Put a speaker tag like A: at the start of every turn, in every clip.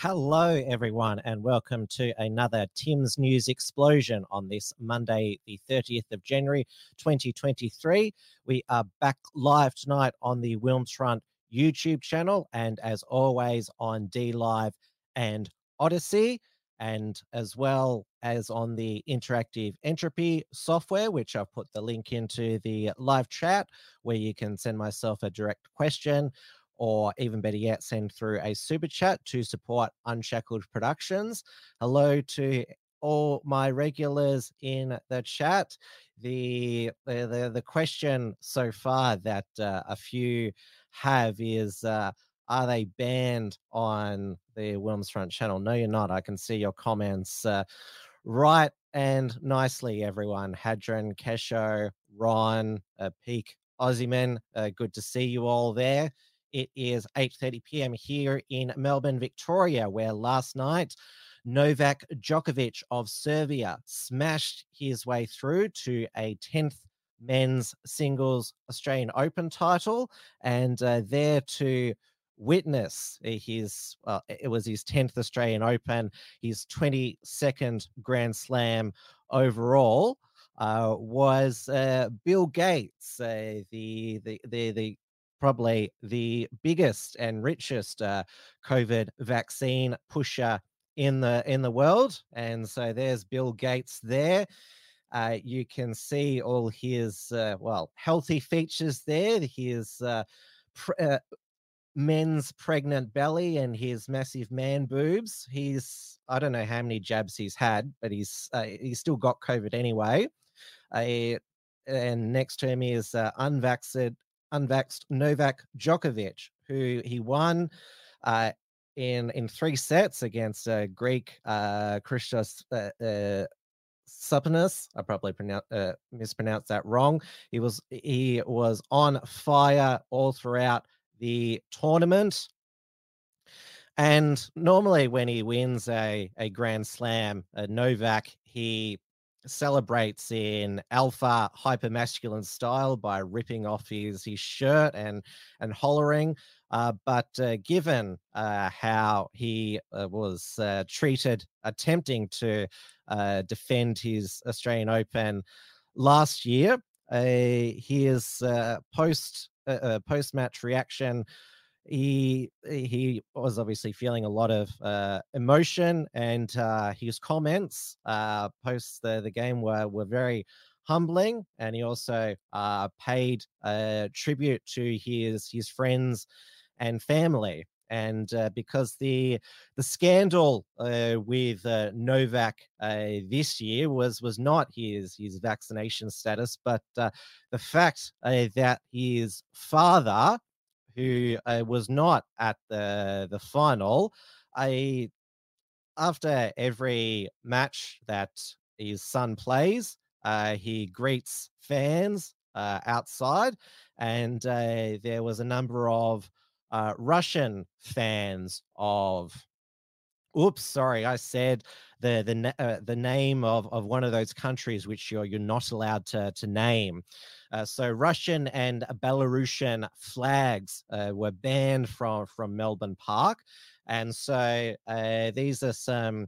A: Hello, everyone, and welcome to another Tim's News Explosion on this Monday, the 30th of January, 2023. We are back live tonight on the Wilmsfront YouTube channel and, as always, on D Live and Odysee, and as well as on the Interactive Entropy software, which I've put the link into the live chat where you can send myself a direct question or even better yet, send through a super chat to support Unshackled Productions. Hello to all my regulars in the chat. The the the, question so far that uh, a few have is. Uh, are they banned on the Wilms Front channel? No, you're not. I can see your comments uh, right and nicely, everyone. Hadron, Kesho, Ron, uh, Peak, Aussieman, uh, good to see you all there. It is 8:30 p.m. here in Melbourne, Victoria, where last night Novak Djokovic of Serbia smashed his way through to a 10th men's singles Australian Open title, and uh, there to witness his well, it was his 10th Australian Open, his 22nd Grand Slam overall. Uh, was uh, Bill Gates, uh, the, the the the probably the biggest and richest uh, COVID vaccine pusher in the in the world. And so there's Bill Gates there. Uh, you can see all his uh, well healthy features there. His uh, uh, men's pregnant belly and his massive man boobs. He's I don't know how many jabs he's had, but he's uh, he's still got COVID anyway. And next to him is unvaccinated unvaxxed Novak Djokovic, who he won uh, in in three sets against uh, Greek uh, Christos uh, uh. I probably pronounce uh, mispronounced that wrong. He was he was on fire all throughout the tournament. And normally, when he wins a, a Grand Slam, uh, Novak, he celebrates in alpha hypermasculine style by ripping off his his shirt and and hollering uh, but uh, given uh, how he uh, was uh, treated attempting to uh, defend his Australian Open last year, his post post match reaction he he was obviously feeling a lot of uh, emotion, and uh, his comments uh, post the, the game were were very humbling. And he also uh, paid a tribute to his his friends and family. And uh, because the the scandal uh, with Novak this year was was not his his vaccination status, but the fact that his father who uh, was not at the the final. I after every match that his son plays, uh, he greets fans uh, outside, and uh, there was a number of uh, Russian fans of. Oops, sorry, I said the the uh, the name of of one of those countries which you're you're not allowed to to name. Uh, so Russian and Belarusian flags uh, were banned from from Melbourne Park, and so uh, these are some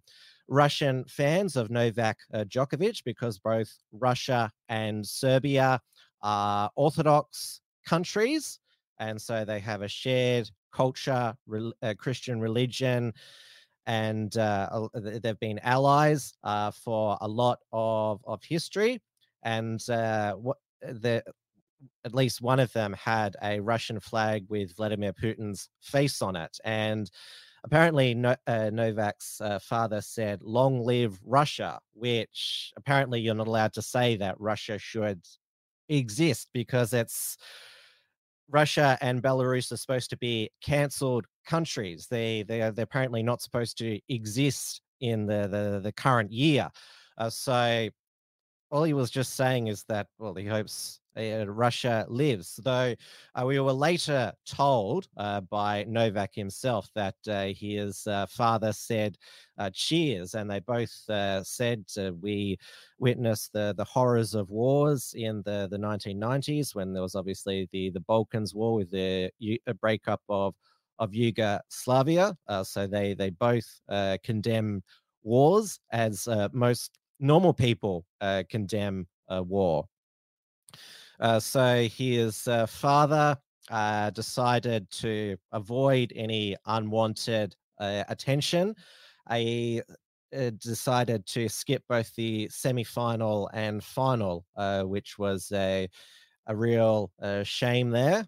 A: Russian fans of Novak uh, Djokovic because both Russia and Serbia are Orthodox countries, and so they have a shared culture, re- uh, Christian religion and uh, they've been allies uh, for a lot of, of history. And uh, what the at least one of them had a Russian flag with Vladimir Putin's face on it. And apparently, no, uh, Novak's uh, father said, Long live Russia, which apparently you're not allowed to say that Russia should exist because it's Russia and Belarus are supposed to be cancelled countries. They they are they're apparently not supposed to exist in the the, the current year. Uh, so all he was just saying is that well he hopes uh, Russia lives. Though uh, we were later told uh, by Novak himself that uh, his uh, father said cheers, and they both said we witnessed the, the horrors of wars in the, the 1990s when there was obviously the, the Balkans War with the breakup of, of Yugoslavia. so they, they both condemn wars as most normal people condemn war. Uh, so his uh, father uh, decided to avoid any unwanted uh, attention. Uh, decided to skip both the semi-final and final, uh, which was a a real shame there.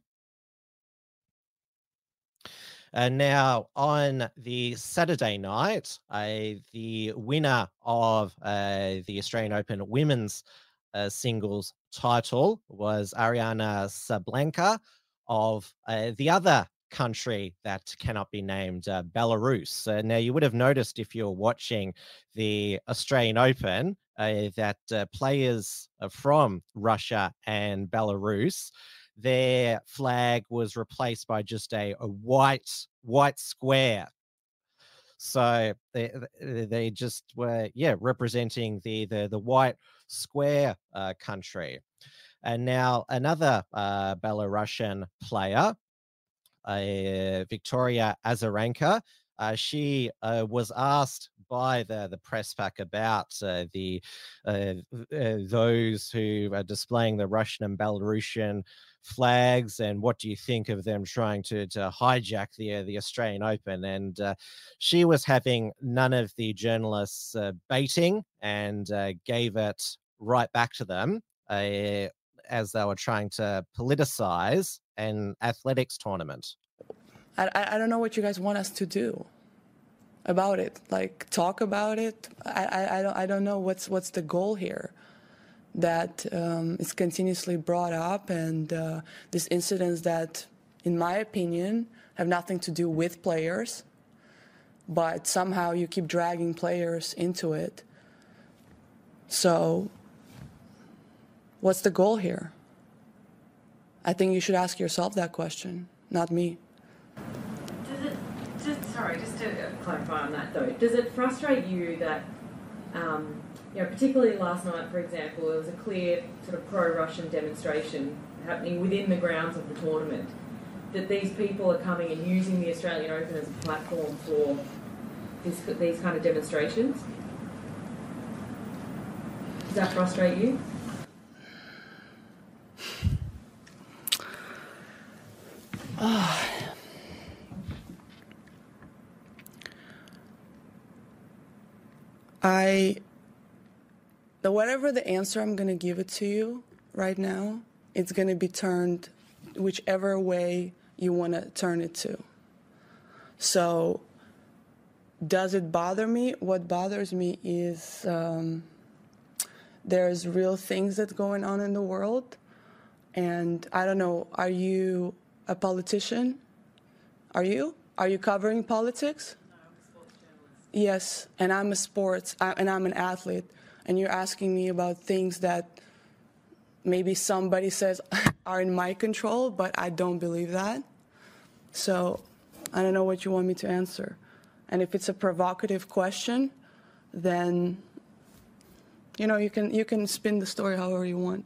A: And now on the Saturday night, uh, the winner of uh, the Australian Open Women's uh, singles title was Aryna Sabalenka of uh, the other country that cannot be named, uh, Belarus. Now, you would have noticed if you're watching the Australian Open uh, that players from Russia and Belarus, their flag was replaced by just a, a white white square so they they just were yeah representing the the the white square uh, country. And now another uh, Belarusian player, uh, Victoria Azarenka, uh, she uh, was asked by the, the press pack about uh, the uh, uh, those who are displaying the Russian and Belarusian flags, and what do you think of them trying to, to hijack the uh, the Australian Open? And she was having none of the journalists baiting and gave it right back to them as they were trying to politicize an athletics tournament.
B: I, I don't know what you guys want us to do about it. Like talk about it. I, I, I don't I don't know what's what's the goal here. That um, is continuously brought up, and uh, these incidents that, in my opinion, have nothing to do with players, but somehow you keep dragging players into it. So, what's the goal here? I think you should ask yourself that question, not me
C: sorry, just to clarify on that though, does it frustrate you that, um, you know, particularly last night, for example, there was a clear sort of pro-Russian demonstration happening within the grounds of the tournament, that these people are coming and using the Australian Open as a platform for this, these kind of demonstrations? Does that frustrate you?
B: Oh. I, the whatever the answer I'm going to give it to you right now, it's going to be turned whichever way you want to turn it to. So, does it bother me? What bothers me is um, there's real things that's going on in the world. And I don't know, are you a politician? Are you? Are you covering politics? Yes, and I'm a sports, and I'm an athlete, and you're asking me about things that maybe somebody says are in my control, but I don't believe that. So I don't know what you want me to answer. And if it's a provocative question, then you know you can you can spin the story however you want.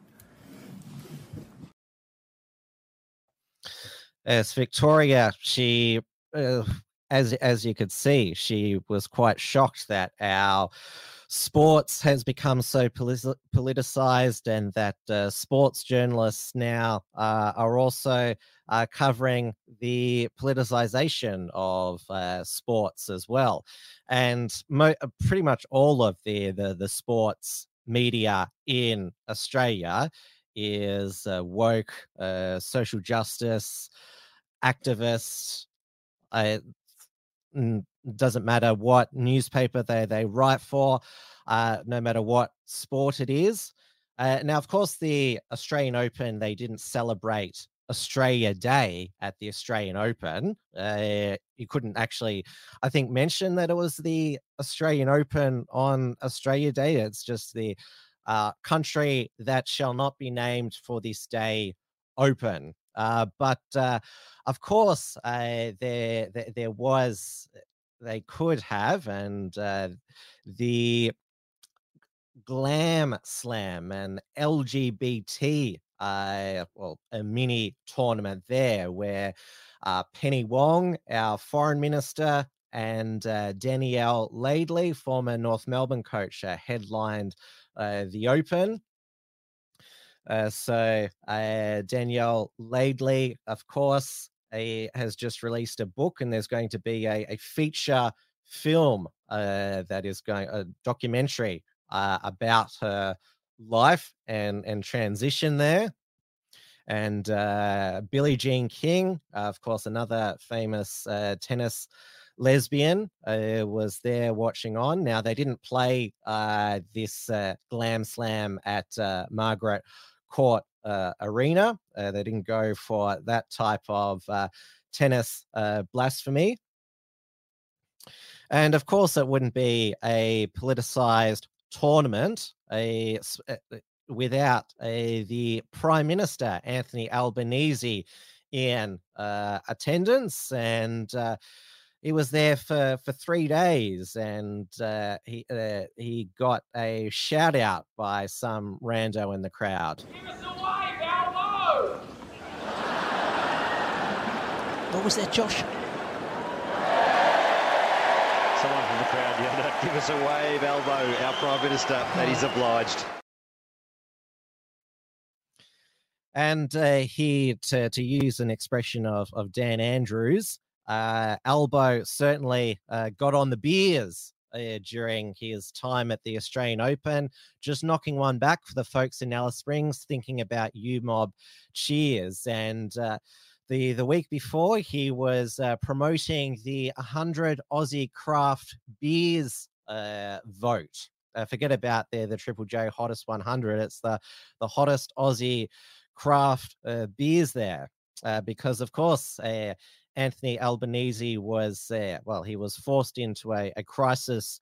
A: Yes, Victoria, she uh, as as you could see, she was quite shocked that our sports has become so politicized and that uh, sports journalists now uh, are also uh, covering the politicization of uh, sports as well. And mo- uh, pretty much all of the, the, the sports media in Australia is uh, woke, social justice, activists. Doesn't matter what newspaper they, they write for, uh, no matter what sport it is. Uh, now, of course, the Australian Open, they didn't celebrate Australia Day at the Australian Open. Uh, you couldn't actually, I think, mention that it was the Australian Open on Australia Day. It's just the uh, country that shall not be named for this day open. Uh, but uh, of course, uh, there, there, there was they could have, and uh, the Glam Slam and LGBT uh, well, a mini tournament there where uh, Penny Wong, our foreign minister, and uh, Danielle Laidley, former North Melbourne coach, uh, headlined uh, the Open. Uh, so uh, Danielle Laidley, of course, has just released a book, and there's going to be a, a feature film uh, that is going a documentary uh, about her life and and transition there. And uh, Billie Jean King, uh, of course, another famous uh, tennis lesbian, uh, was there watching on. Now they didn't play uh, this glam slam at Margaret Court uh, Arena. Uh, they didn't go for that type of uh, tennis blasphemy. And of course, it wouldn't be a politicized tournament a, a without a, the Prime Minister Anthony Albanese in uh, attendance, and uh, he was there for for three days, and uh, he uh, he got a shout out by some rando in the crowd.
D: Give us a wave, Albo!
A: What was that, Josh?
E: Someone from the crowd yelled out, give us a wave, Albo, our Prime Minister, and he's obliged.
A: And uh, he, to, to use an expression of, of Dan Andrews, uh, Albo certainly uh, got on the beers uh, during his time at the Australian Open, just knocking one back for the folks in Alice Springs, thinking about you mob cheers. And uh, the the week before he was uh, promoting the 100 Aussie craft beers uh, vote. Forget about the the Triple J hottest 100. It's the the hottest Aussie craft beers there, uh, because of course uh, Anthony Albanese was well, he was forced into a, a crisis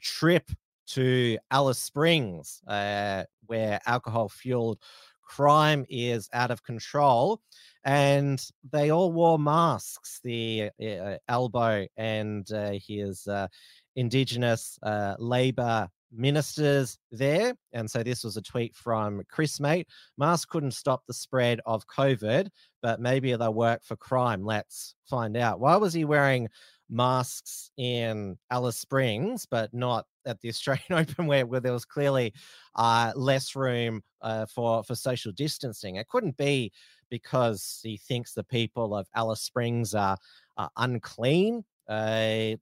A: trip to Alice Springs, where alcohol fueled crime is out of control and they all wore masks the uh, Albo and uh, his uh, indigenous uh, labor ministers there and so this was a tweet from chris mate masks couldn't stop the spread of covid but maybe they'll work for crime. Let's find out. Why was he wearing masks in alice springs but not at the australian open where, where there was clearly uh, less room uh, for for social distancing? It couldn't be because he thinks the people of Alice Springs are, are unclean. Uh,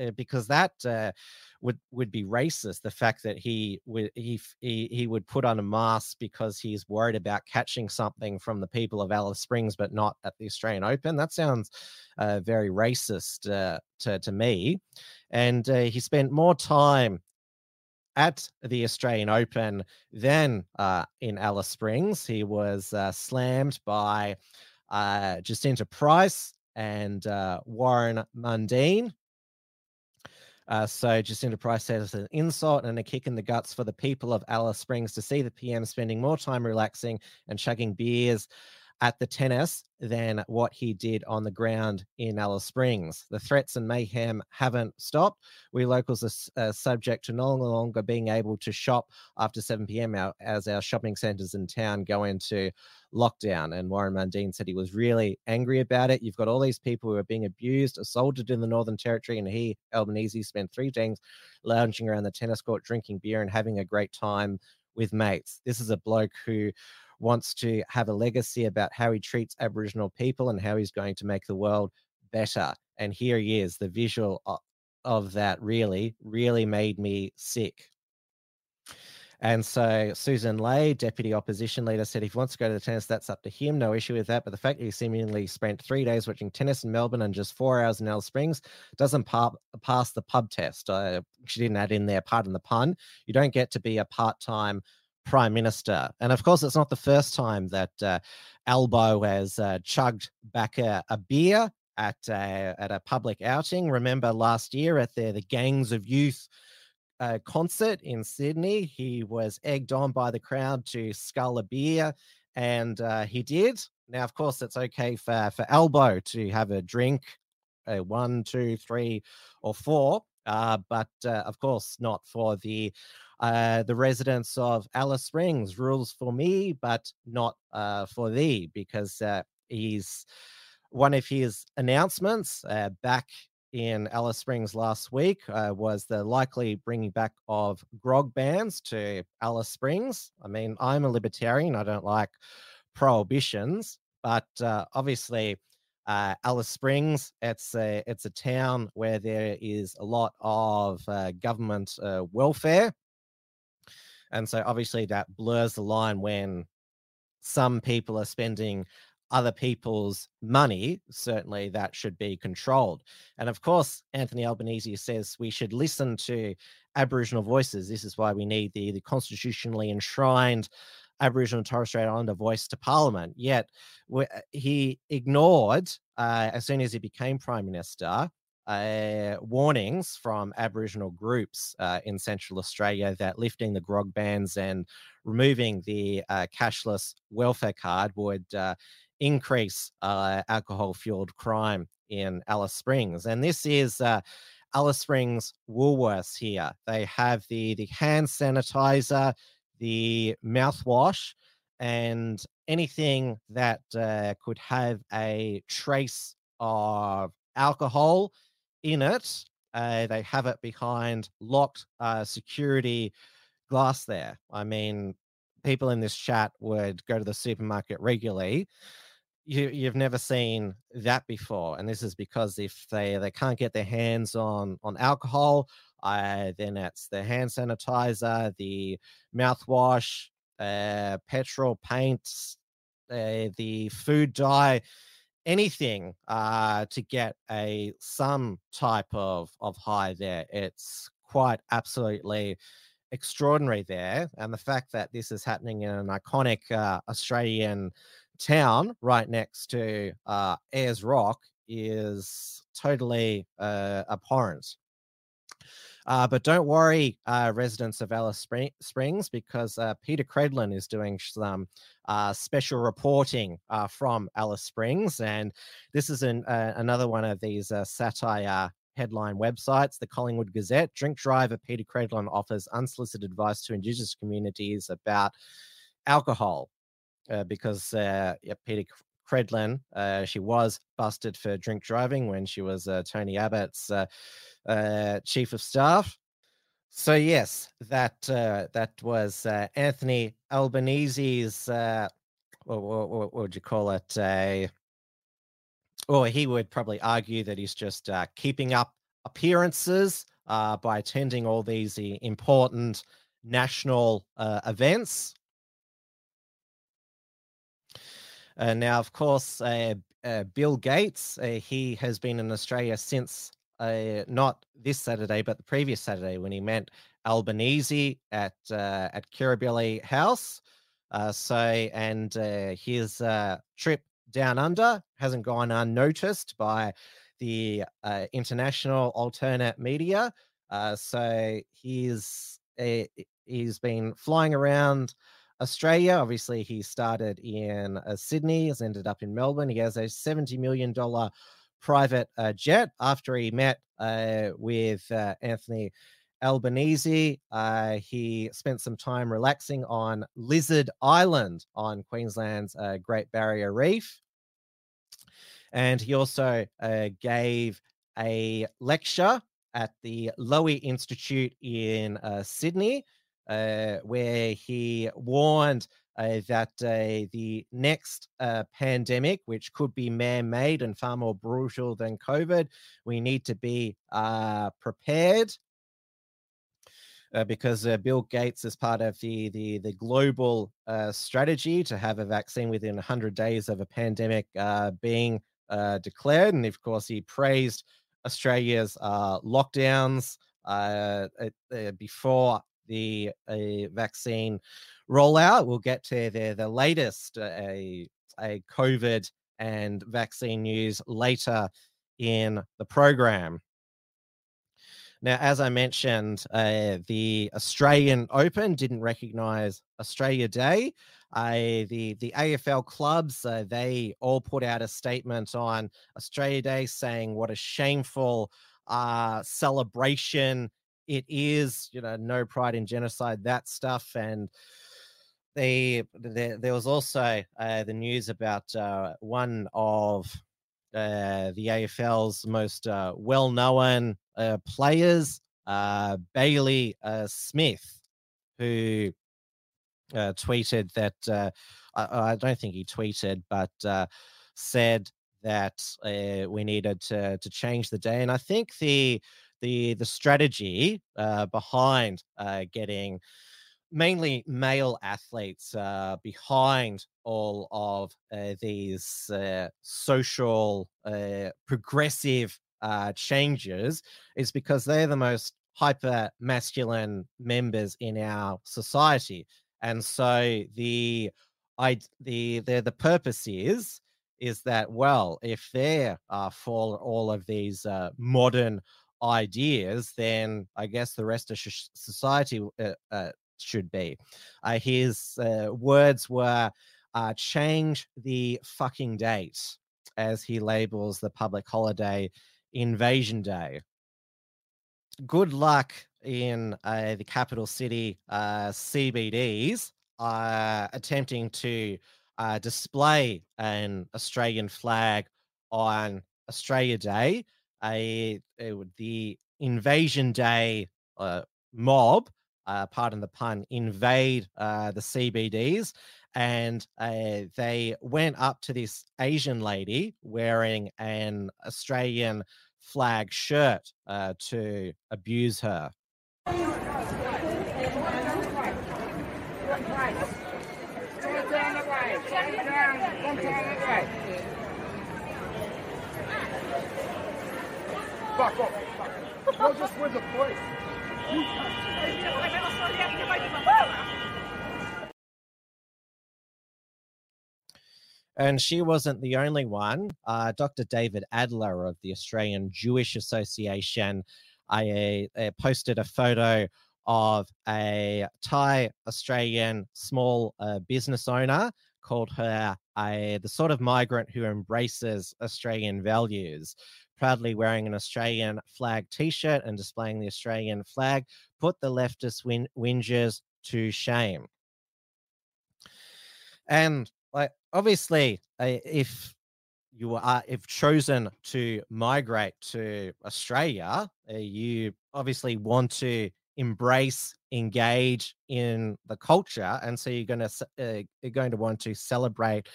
A: uh because that uh, would would be racist. The fact that he would he, he he would put on a mask because he's worried about catching something from the people of Alice Springs, but not at the Australian Open. That sounds uh, very racist uh, to to me. And uh, he spent more time at the Australian Open than uh, in Alice Springs. He was slammed by Jacinta Price and uh, Warren Mundine. Uh, so Jacinta Price says an insult and a kick in the guts for the people of Alice Springs to see the PM spending more time relaxing and chugging beers at the tennis than what he did on the ground in Alice Springs. The threats and mayhem haven't stopped. We locals are uh, subject to no longer being able to shop after 7 p.m. as our shopping centres in town go into lockdown. And Warren Mundine said he was really angry about it. You've got all these people who are being abused, assaulted in the Northern Territory, and he, Albanese, spent three days lounging around the tennis court, drinking beer and having a great time with mates. This is a bloke who wants to have a legacy about how he treats Aboriginal people and how he's going to make the world better. And here he is. The visual of that really, really made me sick. And so Susan Ley, deputy opposition leader, said if he wants to go to the tennis, that's up to him. No issue with that. But the fact that he seemingly spent three days watching tennis in Melbourne and just four hours in Alice Springs doesn't pa- pass the pub test. Uh, she didn't add in there, pardon the pun. You don't get to be a part time prime minister. And of course, it's not the first time that uh, Albo has uh, chugged back a, a beer at a, at a public outing. Remember last year at the, the Gangs of Youth uh, concert in Sydney, he was egged on by the crowd to scull a beer, and uh, he did. Now, of course, it's okay for, for Albo to have a drink, uh, one, two, three, or four, uh, but of course, not for the uh, the residents of Alice Springs. Rules for me, but not uh, for thee, because uh, he's one of his announcements uh, back in Alice Springs last week uh, was the likely bringing back of grog bans to Alice Springs. I mean, I'm a libertarian, I don't like prohibitions, but uh, obviously, uh, Alice Springs, it's a it's a town where there is a lot of uh, government uh, welfare, and so obviously that blurs the line when some people are spending other people's money, certainly that should be controlled. And of course, Anthony Albanese says we should listen to Aboriginal voices. This is why we need the, the constitutionally enshrined Aboriginal and Torres Strait Islander voice to Parliament. Yet uh, he ignored, uh, as soon as he became Prime Minister, warnings from Aboriginal groups uh, in Central Australia that lifting the grog bans and removing the uh, cashless welfare card would uh, increase uh, alcohol fueled crime in Alice Springs. And this is uh, Alice Springs Woolworths here. They have the, the hand sanitizer, the mouthwash, and anything that could have a trace of alcohol in it. Uh, they have it behind locked uh, security glass there. I mean, people in this chat would go to the supermarket regularly you you've never seen that before and this is because if they they can't get their hands on on alcohol uh, then it's the hand sanitizer the mouthwash uh, petrol paints uh, the food dye anything uh, to get a some type of of high there it's quite absolutely extraordinary there and the fact that this is happening in an iconic uh, australian town right next to uh, Ayers Rock is totally uh, abhorrent. Uh, but don't worry, uh, residents of Alice Spring- Springs, because uh, Peta Credlin is doing some uh, special reporting uh, from Alice Springs. And this is an, uh, another one of these satire headline websites, the Collingwood Gazette. Drink driver Peta Credlin offers unsolicited advice to Indigenous communities about alcohol because yeah, Peta Credlin, uh, she was busted for drink driving when she was uh, Tony Abbott's uh, uh, chief of staff. So yes, that that was Anthony Albanese's. What, what, what, would you call it? Or he would probably argue that he's just keeping up appearances by attending all these important national events Uh, now, of course, uh, uh, Bill Gates, uh, he has been in Australia since uh, not this Saturday, but the previous Saturday when he met Albanese at uh, at Kirribilli House. so, and his trip down under hasn't gone unnoticed by the international alternate media. so he's he's been flying around Australia. Obviously, he started in uh, Sydney, has ended up in Melbourne. He has a $70 million private uh, jet after he met uh, with uh, Anthony Albanese. Uh, he spent some time relaxing on Lizard Island on Queensland's uh, Great Barrier Reef. And he also gave a lecture at the Lowy Institute in Sydney where he warned uh, that uh, the next uh, pandemic, which could be man made and far more brutal than COVID, we need to be uh, prepared. Uh, because Bill Gates is part of the the, the global strategy to have a vaccine within 100 days of a pandemic being declared, and of course he praised Australia's lockdowns before the uh, vaccine rollout. We'll get to the the latest a a COVID and vaccine news later in the program. Now, as I mentioned, uh, the Australian Open didn't recognise Australia Day. Uh, the the AFL clubs uh, they all put out a statement on Australia Day saying what a shameful uh, celebration it is. You know, no pride in genocide, that stuff, and the, the there was also uh, the news about uh, one of uh, the AFL's most uh, well known uh, players, uh, Bailey Smith, who tweeted that I, I, don't think he tweeted, but said that we needed to to change the day. And I think the the the strategy uh, behind uh, getting mainly male athletes uh, behind all of uh, these uh, social uh, progressive uh, changes is because they're the most hyper masculine members in our society. And so the i the the the purpose is is that well if they're for all of these uh, modern ideas then i guess the rest of sh- society uh, uh, should be uh, his uh, words were uh, change the fucking date as he labels the public holiday invasion day good luck in uh, the capital city CBDs attempting to display an Australian flag on Australia Day. A, the Invasion Day uh, mob, uh, pardon the pun, invade the CBDs. And they went up to this Asian lady wearing an Australian flag shirt to abuse her.
F: Off. Go just with the place.
A: And she wasn't the only one. Uh, Dr. David Adler of the Australian Jewish Association I uh, posted a photo of a Thai Australian small uh, business owner called her a, the sort of migrant who embraces Australian values. Proudly wearing an Australian flag t shirt and displaying the Australian flag, put the leftist win- to shame. And like obviously, uh, if you are if chosen to migrate to Australia, uh, you obviously want to embrace, engage in the culture, and so you're going to uh, you're going to want to celebrate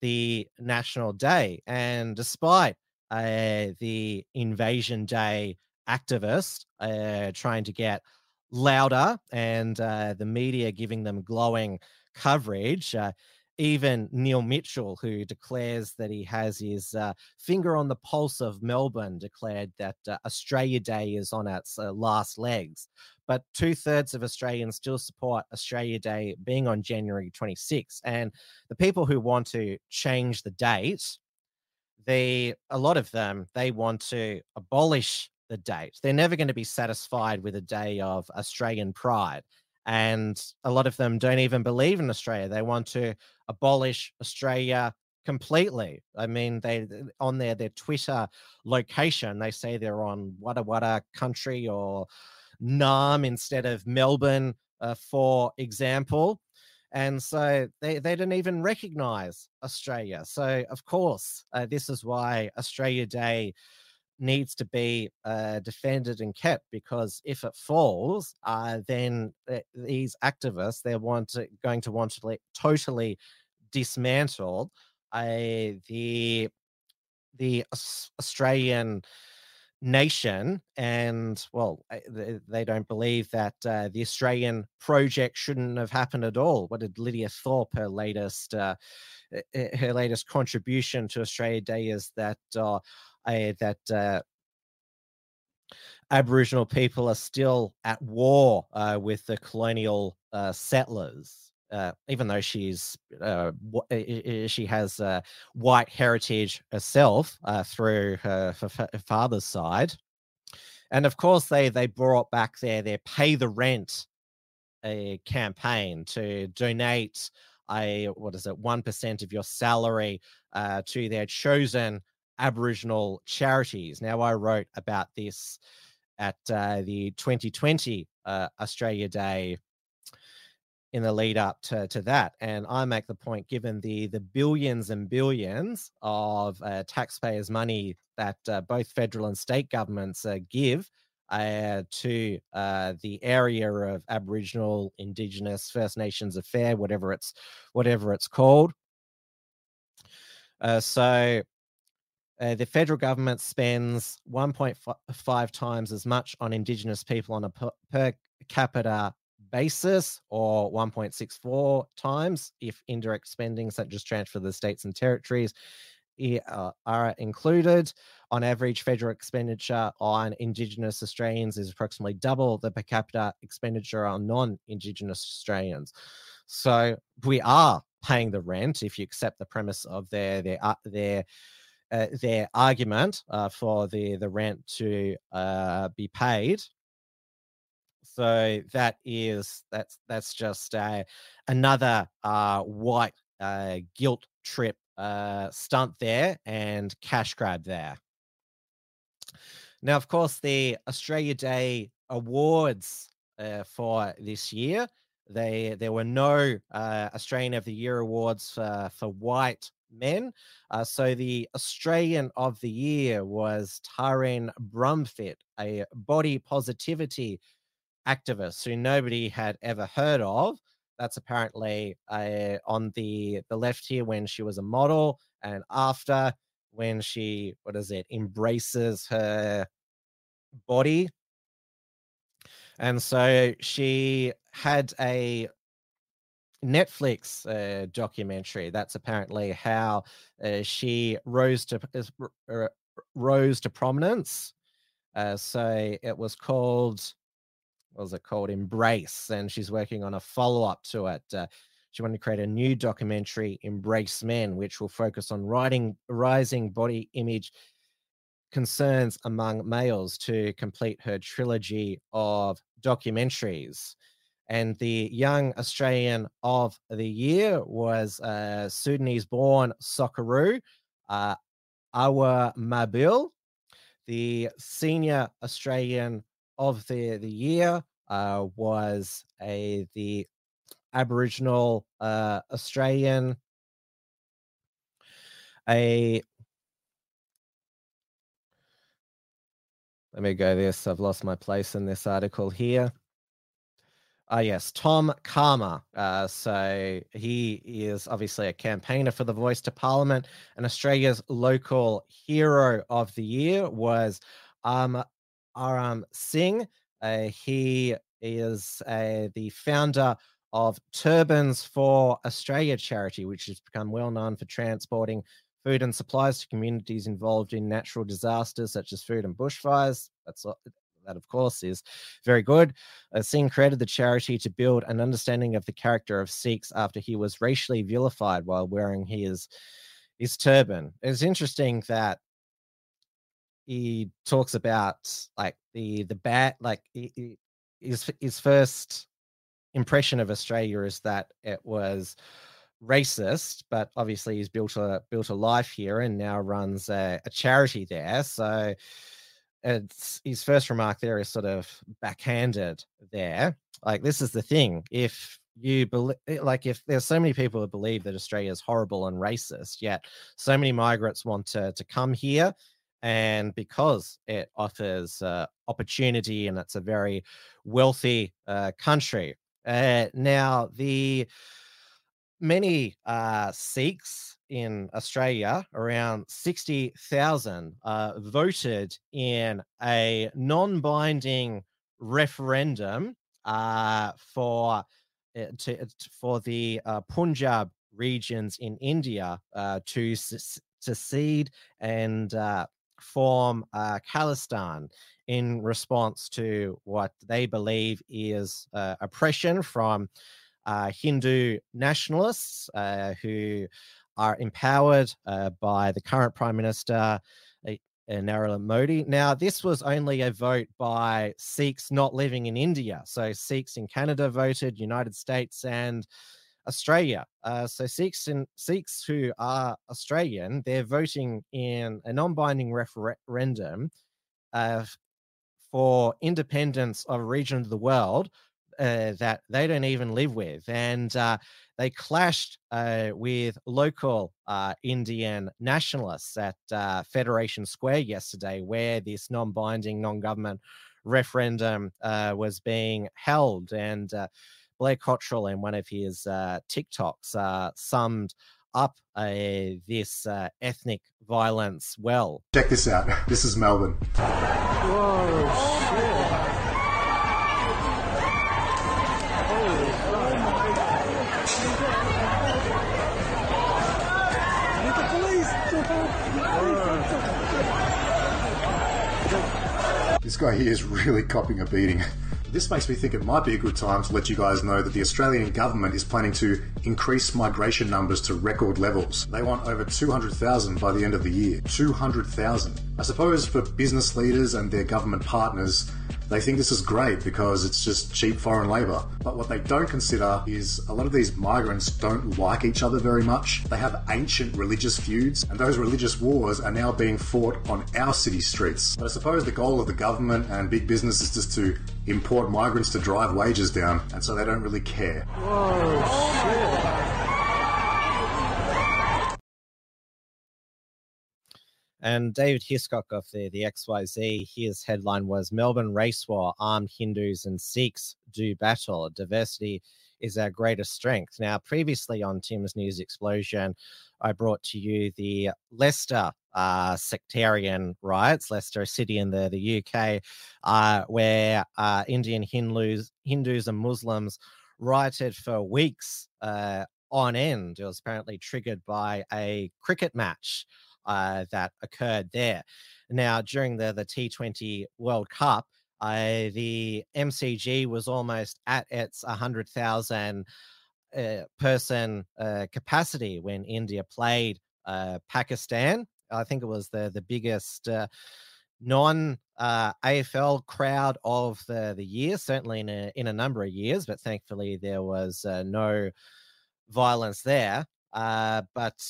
A: the national day. And despite the invasion day activists uh, trying to get louder and uh, the media giving them glowing coverage, uh, even Neil Mitchell, who declares that he has his uh, finger on the pulse of Melbourne, declared that uh, Australia Day is on its last legs. But two thirds of Australians still support Australia Day being on January 26. And the people who want to change the date, they a lot of them they want to abolish the date. They're never going to be satisfied with a day of Australian pride and a lot of them don't even believe in Australia. They want to abolish Australia completely. I mean, they on their their Twitter location, they say they're on Wada Wada country or Naarm instead of Melbourne, uh, for example. And so they, they didn't even recognize Australia. So, of course, uh, this is why Australia Day needs to be uh, defended and kept because if it falls, uh, then th- these activists they're want to, going to want to totally dismantle uh, the the Australian nation and well they, don't believe that uh, the australian project shouldn't have happened at all what did lydia thorpe her latest uh, her latest contribution to australia day is that uh, uh, that uh, Aboriginal people are still at war uh, with the colonial uh, settlers. Uh, even though she's uh, she has uh, white heritage herself uh, through her, her, father's side, and of course they they brought back their their pay the rent a campaign to donate a what is it one percent of your salary uh, to their chosen Aboriginal charities. Now I wrote about this at uh, the 2020 uh, Australia Day in the lead up to, to that. And I make the point, given the the billions and billions of uh, taxpayers' money that uh, both federal and state governments uh, give uh, to uh, the area of Aboriginal, Indigenous, First Nations affair, whatever it's whatever it's called. Uh, so the federal government spends 1.5 times as much on Indigenous people on a per, per capita basis, or 1.64 times if indirect spending, such as transfer to the states and territories, uh, are included. On average, federal expenditure on Indigenous Australians is approximately double the per capita expenditure on non Indigenous Australians. So we are paying the rent if you accept the premise of their their uh, their uh, their argument uh, for the the rent to uh, be paid. So that is that's that's just another uh, white uh, guilt trip stunt there and cash grab there. Now, of course, the Australia Day awards for this year they there were no uh, Australian of the Year awards for, for white men. Uh, so the Australian of the Year was Taryn Brumfitt, a body positivity activist who nobody had ever heard of. That's apparently uh, on the the left here when she was a model, and after when she what is it embraces her body. And so she had a Netflix uh, documentary. That's apparently how uh, she rose to uh, rose to prominence. Uh, so it was called, what was it called? Embrace, and she's working on a follow up to it. Uh, she wanted to create a new documentary, Embrace Men, which will focus on writing, rising body image concerns among males to complete her trilogy of documentaries and the Young Australian of the Year was uh, Sudanese born Socceroo, uh, Awer Mabil. The Senior Australian of the, the Year uh, was a the Aboriginal uh, Australian. A let me go this. I've lost my place in this article here. Uh, yes, Tom Calma. Uh, so he is obviously a campaigner for the Voice to Parliament, and Australia's local hero of the year was um, Amar Singh. Uh, he is uh, the founder of Turbans for Australia charity, which has become well known for transporting food and supplies to communities involved in natural disasters such as food and bushfires. That's that, of course, is very good. Uh, Singh created the charity to build an understanding of the character of Sikhs after he was racially vilified while wearing his his turban. It's interesting that he talks about like the the bad like his his first impression of Australia is that it was racist, but obviously he's built a built a life here and now runs a, a charity there. So it's his first remark there is sort of backhanded there. Like this is the thing. If you believe eh, like if there's so many people who believe that Australia is horrible and racist, yet so many migrants want to to come here and because it offers uh, opportunity and it's a very wealthy uh, country. Uh, now, the many uh, Sikhs in Australia, around 60,000, uh, voted in a non binding referendum uh, for, to, for the Punjab regions in India to secede and uh, form uh, Khalistan in response to what they believe is oppression from uh, Hindu nationalists uh, who are empowered uh, by the current Prime Minister. Uh, Narendra Modi. Now, this was only a vote by Sikhs not living in India. So, Sikhs in Canada voted, United States, and Australia. Uh, so Sikhs and Sikhs who are Australian, they're voting in a non-binding referendum uh, for independence of a region of the world uh, that they don't even live with, and uh, they clashed uh, with local uh, Indian nationalists at Federation Square yesterday, where this non-binding, non-government referendum was being held, and Blair Cottrell in one of his uh, TikToks uh, summed up uh, this uh, ethnic violence well.
G: Check this out. This is Melbourne. Whoa. This guy here is really copping a beating. This makes me think it might be a good time to let you guys know that the Australian government is planning to increase migration numbers to record levels. They want over 200,000 by the end of the year. 200,000. I suppose for business leaders and their government partners, they think this is great because it's just cheap foreign labour. But what they don't consider is a lot of these migrants don't like each other very much. They have ancient religious feuds, and those religious wars are now being fought on our city streets. But I suppose the goal of the government and big business is just to import migrants to drive wages down, and so they don't really care. Whoa, shit.
A: And David Hiscock of the, the XYZ, his headline was Melbourne Race War, Armed Hindus and Sikhs Do Battle. Diversity is our greatest strength. Now, previously on Tim's News Explosion, I brought to you the Leicester uh, sectarian riots, Leicester City in the, the UK, uh, where uh, Indian Hindus, Hindus and Muslims rioted for weeks uh, on end. It was apparently triggered by a cricket match uh, that occurred there. Now, during the, the T20 World Cup, uh, the MCG was almost at its 100,000 uh, person uh, capacity when India played uh, Pakistan. I think it was the, the biggest uh, non AFL crowd of the, the year, certainly in a, in a number of years, but thankfully there was no violence there. but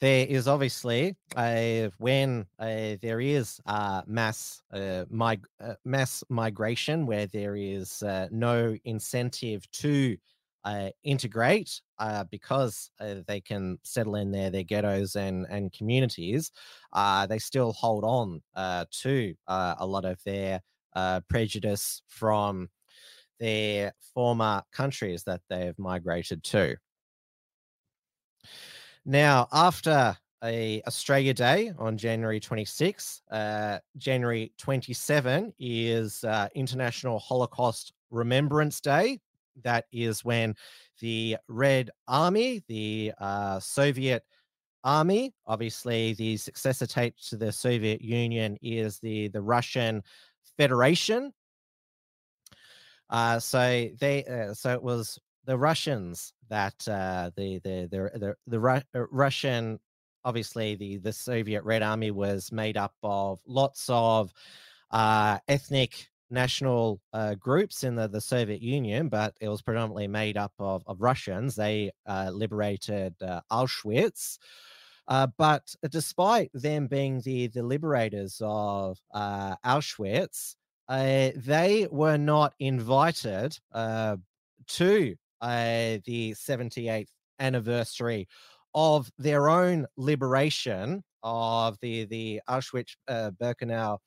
A: there is obviously a when there is uh, mass uh, mig- uh, mass migration where there is uh, no incentive to uh, integrate uh, because they can settle in there their ghettos and and communities they still hold on to a lot of their prejudice from their former countries that they've migrated to now, after a Australia Day on January 26, uh, January 27 is uh, International Holocaust Remembrance Day. That is when the Red Army, the uh, Soviet Army, obviously the successor to the Soviet Union is the the Russian Federation. Uh, so they, uh, so it was the Russians that uh, the, the the the the, Ru- uh, Russian, obviously the the Soviet Red Army was made up of lots of uh, ethnic national uh, groups in the, the Soviet Union, but it was predominantly made up of, of Russians. They uh, liberated uh, Auschwitz. But despite them being the, the liberators of Auschwitz, they were not invited to uh, the 78th anniversary of their own liberation of the the Auschwitz uh, Birkenau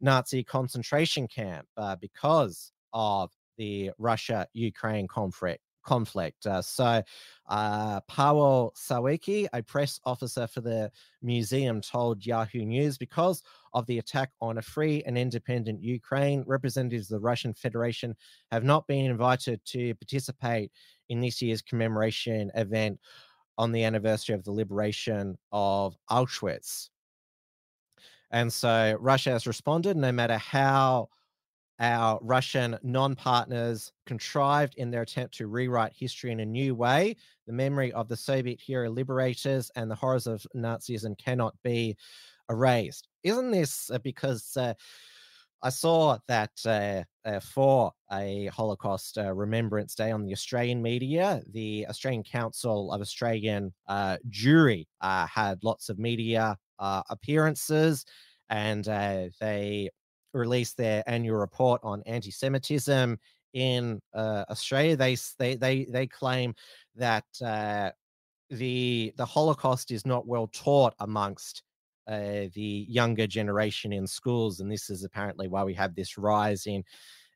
A: Nazi concentration camp uh, because of the Russia Ukraine conflict conflict. Uh, so, uh, Paweł Sawicki, a press officer for the museum, told Yahoo News because of the attack on a free and independent Ukraine, representatives of the Russian Federation have not been invited to participate in this year's commemoration event on the anniversary of the liberation of Auschwitz. And so Russia has responded, no matter how our Russian non partners contrived in their attempt to rewrite history in a new way. The memory of the Soviet hero liberators and the horrors of Nazism cannot be erased. Isn't this uh, because uh, I saw that uh, uh, for a Holocaust uh, Remembrance Day on the Australian media, the Australian Council of Australian uh, uh, had lots of media uh, appearances and they released their annual report on anti Semitism in Australia. They, they, they, they claim that the, the Holocaust is not well taught amongst uh, the younger generation in schools. And this is apparently why we have this rise in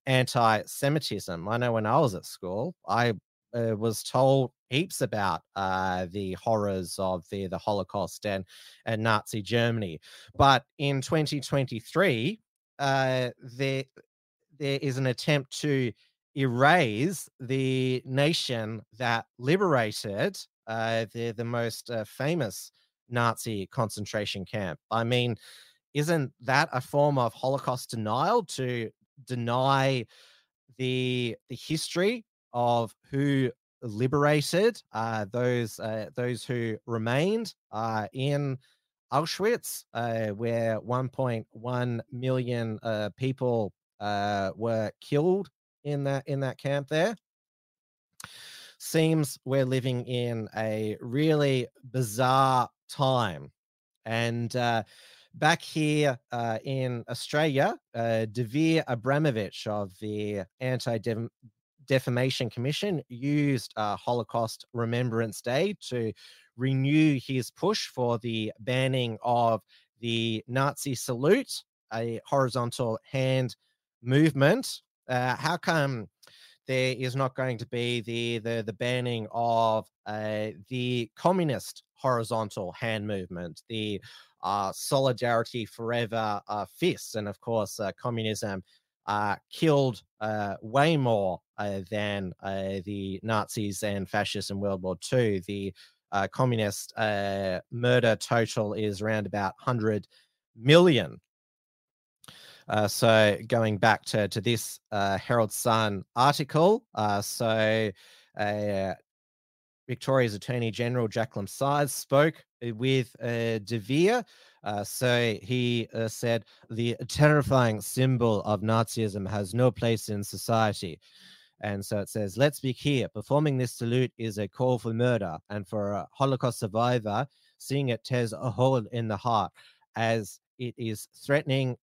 A: anti Semitism. I know when I was at school, I uh, was told heaps about uh, the horrors of the, the Holocaust and, and Nazi Germany. But in 2023, uh, there, there is an attempt to erase the nation that liberated uh, the, the most uh, famous Nazi concentration camp. I mean, isn't that a form of Holocaust denial to deny the the history of who liberated uh, those uh, those who remained uh, in Auschwitz, uh, where 1.1 million uh, people uh, were killed in that in that camp there seems we're living in a really bizarre time. And uh, back here uh, in Australia, uh, Dvir Abramovich of the Anti Defamation Commission used uh, Holocaust Remembrance Day to renew his push for the banning of the Nazi salute, a horizontal hand movement. Uh, how come there is not going to be the the, the banning of uh, the communist horizontal hand movement, the uh, solidarity forever uh, fists, and of course, uh, communism uh, killed uh, way more than the Nazis and fascists in World War II. The communist murder total is around about 100 million. so going back to, to this Herald Sun article, so Victoria's Attorney General Jacqueline Symes spoke uh, with uh, Dvir. Uh, so he uh, said, the terrifying symbol of Nazism has no place in society. And so it says, let's be clear performing this salute is a call for murder. And for a Holocaust survivor, seeing it tears a hole in the heart as it is threatening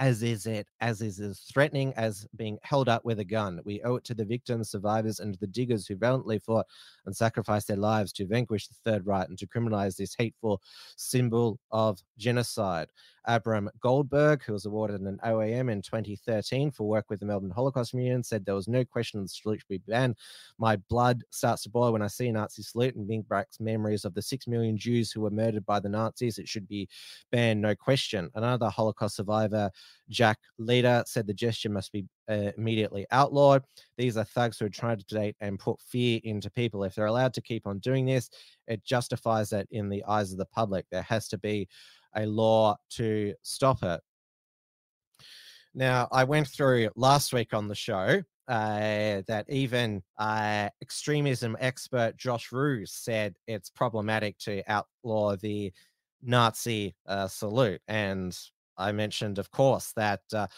A: as is it as is as threatening as being held up with a gun. We owe it to the victims, survivors, and the diggers who valiantly fought and sacrificed their lives to vanquish the Third Reich and to criminalize this hateful symbol of genocide. Abram Goldberg, who was awarded an OAM in 2013 for work with the Melbourne Holocaust Museum, said there was no question the salute should be banned. My blood starts to boil when I see a Nazi salute and brings back memories of the six million Jews who were murdered by the Nazis. It should be banned, no question. Another Holocaust survivor, Jack Leader, said the gesture must be uh, immediately outlawed. These are thugs who are trying to date and put fear into people. If they're allowed to keep on doing this, it justifies that in the eyes of the public. There has to be a law to stop it. Now, I went through last week on the show uh, that even uh, extremism expert Josh Roose said it's problematic to outlaw the Nazi uh, salute. And I mentioned, of course, that uh,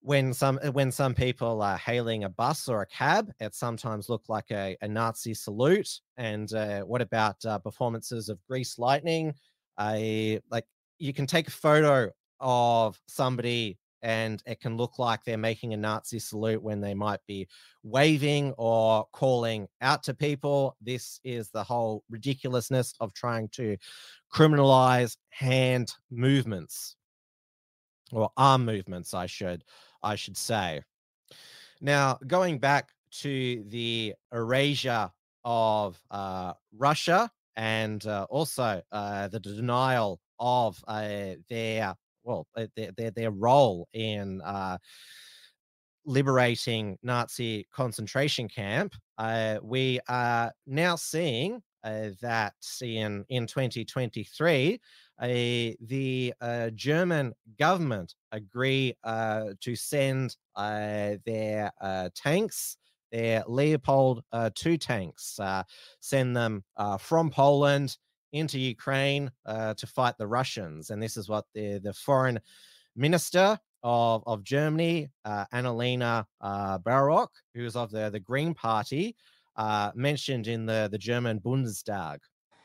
A: when some when some people are hailing a bus or a cab, it sometimes look like a, a Nazi salute. And uh, what about uh, performances of Grease Lightning? I like you can take a photo of somebody and it can look like they're making a Nazi salute when they might be waving or calling out to people. This is the whole ridiculousness of trying to criminalize hand movements or arm movements, I should I should say. Now, going back to the erasure of uh, Russia and uh, also uh, the denial of uh, their well uh, their, their, their role in uh, liberating Nazi concentration camp, uh, we are now seeing uh, that in in 2023, uh, the uh, German government agree uh, to send uh, their uh, tanks, their Leopard two tanks, send them from Poland into Ukraine to fight the Russians, and this is what the the foreign minister of, of Germany, uh, Annalena uh, Baerbock, who is of the, the Green Party, uh, mentioned in the, the German Bundestag.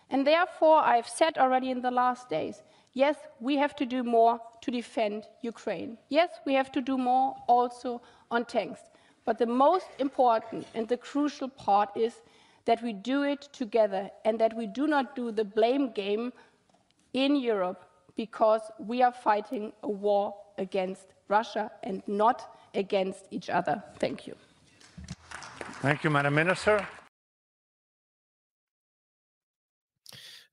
H: And therefore, I've said already in the last days yes, we have to do more to defend Ukraine. Yes, we have to do more also on tanks. But the most important and the crucial part is that we do it together and that we do not do the blame game in Europe because we are fighting a war against Russia and not against each other. Thank you.
I: Thank you, Madam Minister.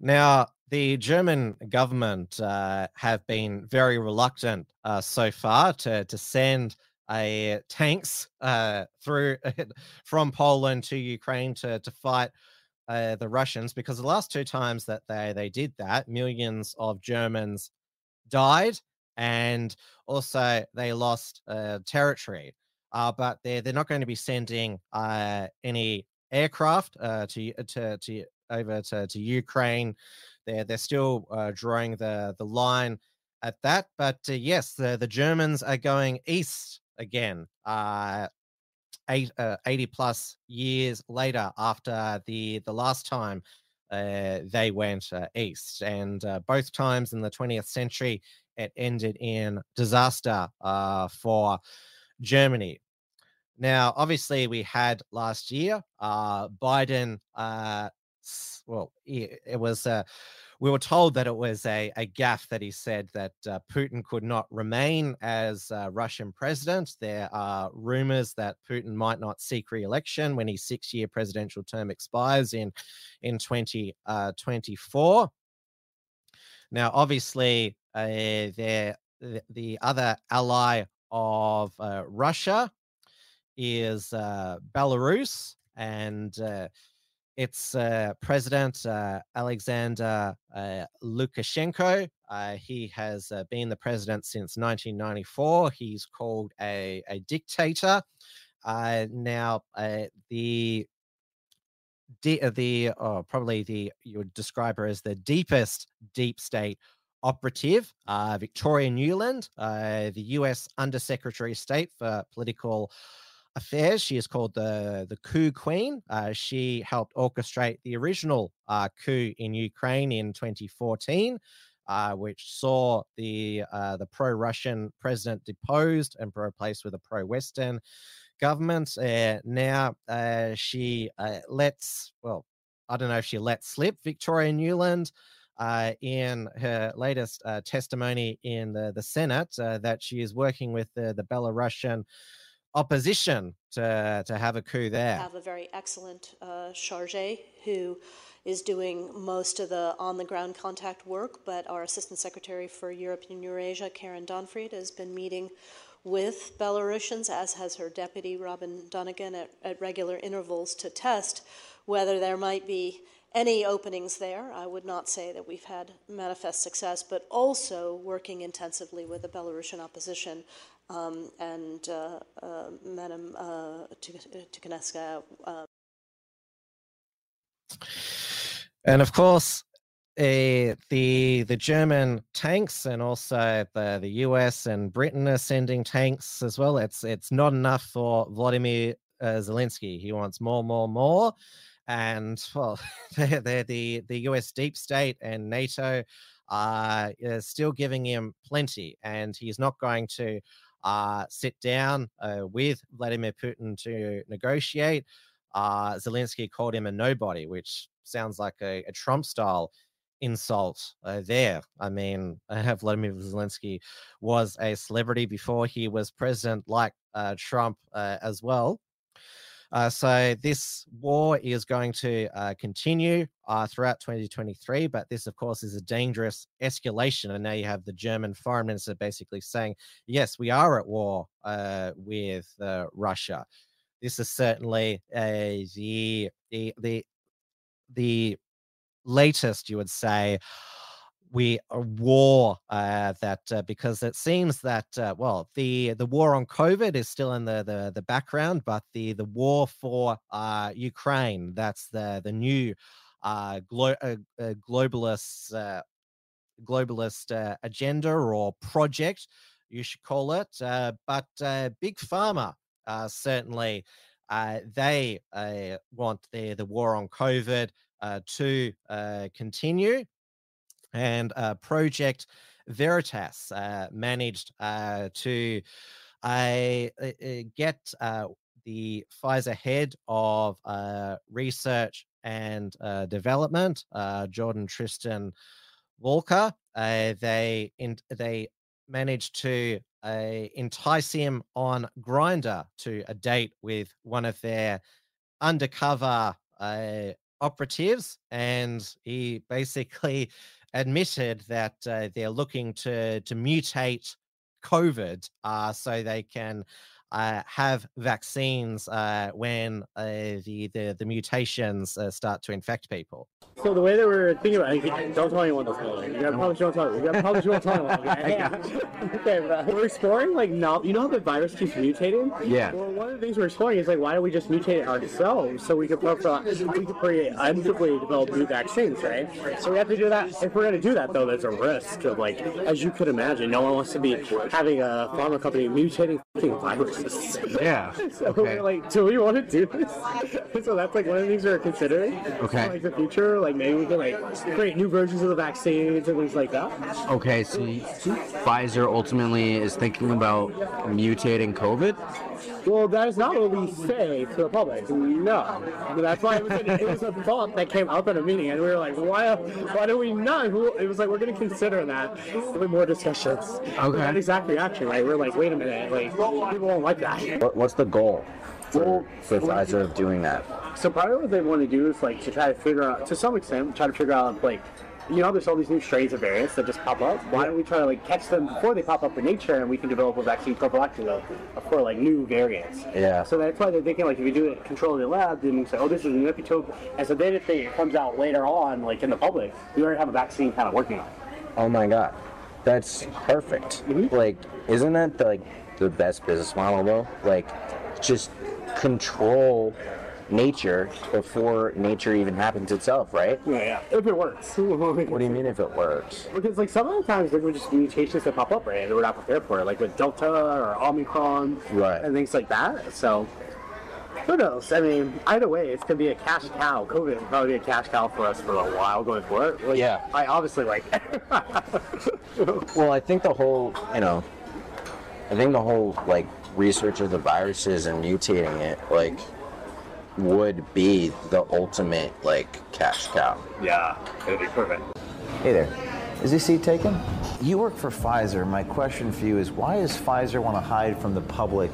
A: Now, the German government uh, have been very reluctant uh, so far to, to send tanks uh, through from Poland to Ukraine to, to fight uh, the Russians because the last two times that they, they did that, millions of Germans died and also they lost uh, territory. Uh, but they're they're not going to be sending uh, any aircraft to to to over to, to Ukraine. They're they're still drawing the the line at that. But yes, the the Germans are going east again. Eight, 80 plus years later after the the last time uh, they went uh, east. And uh, both times in the 20th century, it ended in disaster uh, for Germany. Now, obviously, we had last year uh, Biden. Uh, well, it, was. Uh, we were told that it was a, a gaffe that he said that uh, Putin could not remain as uh, Russian president. There are rumors that Putin might not seek re-election when his six-year presidential term expires in in 2024. Now, obviously, uh, the, the other ally of uh, Russia is uh, Belarus, and uh, its uh, president, uh, Alexander Lukashenko. he has been the president since 1994. He's called a, a dictator. now, the the oh, probably the you would describe her as the deepest deep state operative, uh, Victoria Nuland, uh, the US Undersecretary of State for Political Affairs. She is called the, the coup queen. Uh, she helped orchestrate the original uh, coup in Ukraine in 2014. Uh, which saw the uh, the pro-Russian president deposed and replaced with a pro-Western government. now she lets well, I don't know if she let slip Victoria Nuland uh, in her latest uh, testimony in the, the Senate uh, that she is working with the, the Belarusian opposition to, to have a coup there.
J: We have a very excellent uh, charge who is doing most of the on the ground contact work, but our Assistant Secretary for Europe and Eurasia, Karen Donfried, has been meeting with Belarusians, as has her deputy, Robin Dunnigan, at, at regular intervals to test whether there might be any openings there. I would not say that we've had manifest success, but also working intensively with the Belarusian opposition um, and uh, uh, Madam uh. Uh,
A: and of course, uh, the the German tanks and also the, the US and Britain are sending tanks as well. It's it's not enough for Vladimir uh, Zelensky. He wants more, more, more and well, they're, they're the the U.S. deep state and NATO are uh, still giving him plenty, and he's not going to uh, sit down uh, with Vladimir Putin to negotiate. Uh, Zelensky called him a nobody, which sounds like a, a Trump style insult uh, there. I mean, Vladimir Zelensky was a celebrity before he was president, like uh, Trump uh, as well. Uh, so this war is going to uh, continue uh, throughout 2023, but this, of course, is a dangerous escalation. And now you have the German foreign minister basically saying, "Yes, we are at war uh, with uh, Russia." This is certainly the the the the latest, you would say, we a war uh, that uh, because it seems that uh, well the the war on COVID is still in the the, the background, but the the war for uh, Ukraine that's the the new uh, glo- uh, uh, globalist uh, globalist uh, agenda or project, you should call it. Uh, but uh, Big Pharma uh, certainly uh, they uh, want the the war on COVID uh, to uh, continue, and uh, Project Veritas uh, managed uh, to uh, uh, get uh, the Pfizer head of research and development, Jordon Trishton Walker. They in, they managed to entice him on Grindr to a date with one of their undercover operatives, and he basically admitted that uh, they're looking to to mutate COVID uh, so they can uh, have vaccines uh, when uh, the, the the mutations uh, start to infect people.
K: So the way that we're thinking about it, don't tell anyone this. You gotta probably don't tell. You gotta probably don't tell anyone. Okay, okay bro. We're exploring like now. You know how the virus keeps mutating?
L: Yeah.
K: Well, one of the things we're exploring is like why don't we just mutate it ourselves so we could put, we could preemptively develop new vaccines, right? So we have to do that. If we're gonna do that though, there's a risk of like, as you could imagine, no one wants to be having a pharma company mutating fucking viruses.
L: Yeah.
K: so
L: Okay.
K: we're like, do we want to do this? so that's like one of the things we're considering.
L: Okay.
K: Like the future, like maybe we can like create new versions of the vaccines and things like that.
L: Okay, so Pfizer ultimately is thinking about mutating COVID.
K: Well, that is not what we say to the public. No, that's why it was, it was a thought that came up at a meeting, and we were like, why? Why do we not? It was like we're going to consider that with more discussions.
L: Okay.
K: That exact reaction, right? We're like, wait a minute, like people won't like that.
M: What, what's the goal for, for Pfizer of doing that?
K: So probably what they want to do is like to try to figure out, to some extent, try to figure out like, you know, there's all these new strains of variants that just pop up. Why don't we try to like catch them before they pop up in nature, and we can develop a vaccine prophylactically for like new variants.
M: Yeah.
K: So that's why they're thinking like if you do it control in the lab, then you say, oh, this is an epitope, and so then if it comes out later on, like in the public, we already have a vaccine kind of working on it.
M: Oh my god, that's perfect. Mm-hmm. Like, isn't that the, like the best business model though? Like, just control nature before nature even happens itself, right?
K: Yeah, yeah. If it works.
M: What do you mean if it works?
K: Because like some of the times there were just mutations that pop up, right? And we're not prepared for it, like with Delta or Omicron,
M: Right.
K: and things like that. So who knows? I mean, either way, it's gonna be a cash cow. COVID will probably be a cash cow for us for a while going forward. Like,
M: Yeah.
K: I obviously like.
M: Well, I think the whole, you know, I think the whole like research of the viruses and mutating it, like, would be the ultimate like cash cow.
K: yeah, it'd be perfect.
N: Hey there. Is this seat taken? You work for Pfizer. My question for you is why does Pfizer want to hide from the public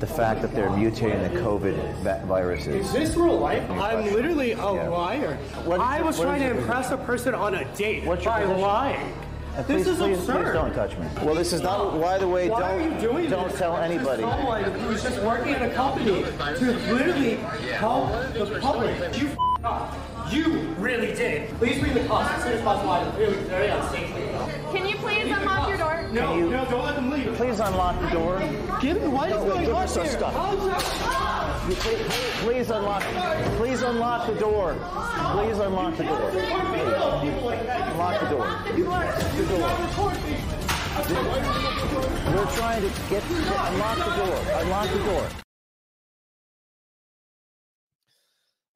N: the fact that they're mutating the COVID va- viruses?
K: Is this real life? I'm literally a liar. I was
N: what
K: trying to impress a person on a date
N: What's your
K: by
N: position?
K: lying.
N: And
K: This
N: please,
K: is
N: please,
K: absurd.
N: Please don't touch me. Well, this is not. By the way,
K: Why
N: don't
K: are you doing
N: don't
K: this?
N: tell
K: This
N: anybody.
K: Someone who's just working at a company to literally help the public. You f- up. You really did. Please bring the cops as soon as possible. I'm really very unsafe.
O: Can you please unlock your door?
K: No,
N: you-
K: no, don't let them leave.
N: Please unlock the door.
K: Give me why is
N: Give
K: going
N: us
K: on
N: our
K: here?
N: stuff. Please, unlock. Please unlock the door. Please unlock the door. Unlock the door. The door. We're trying to get unlock the door. Unlock the door.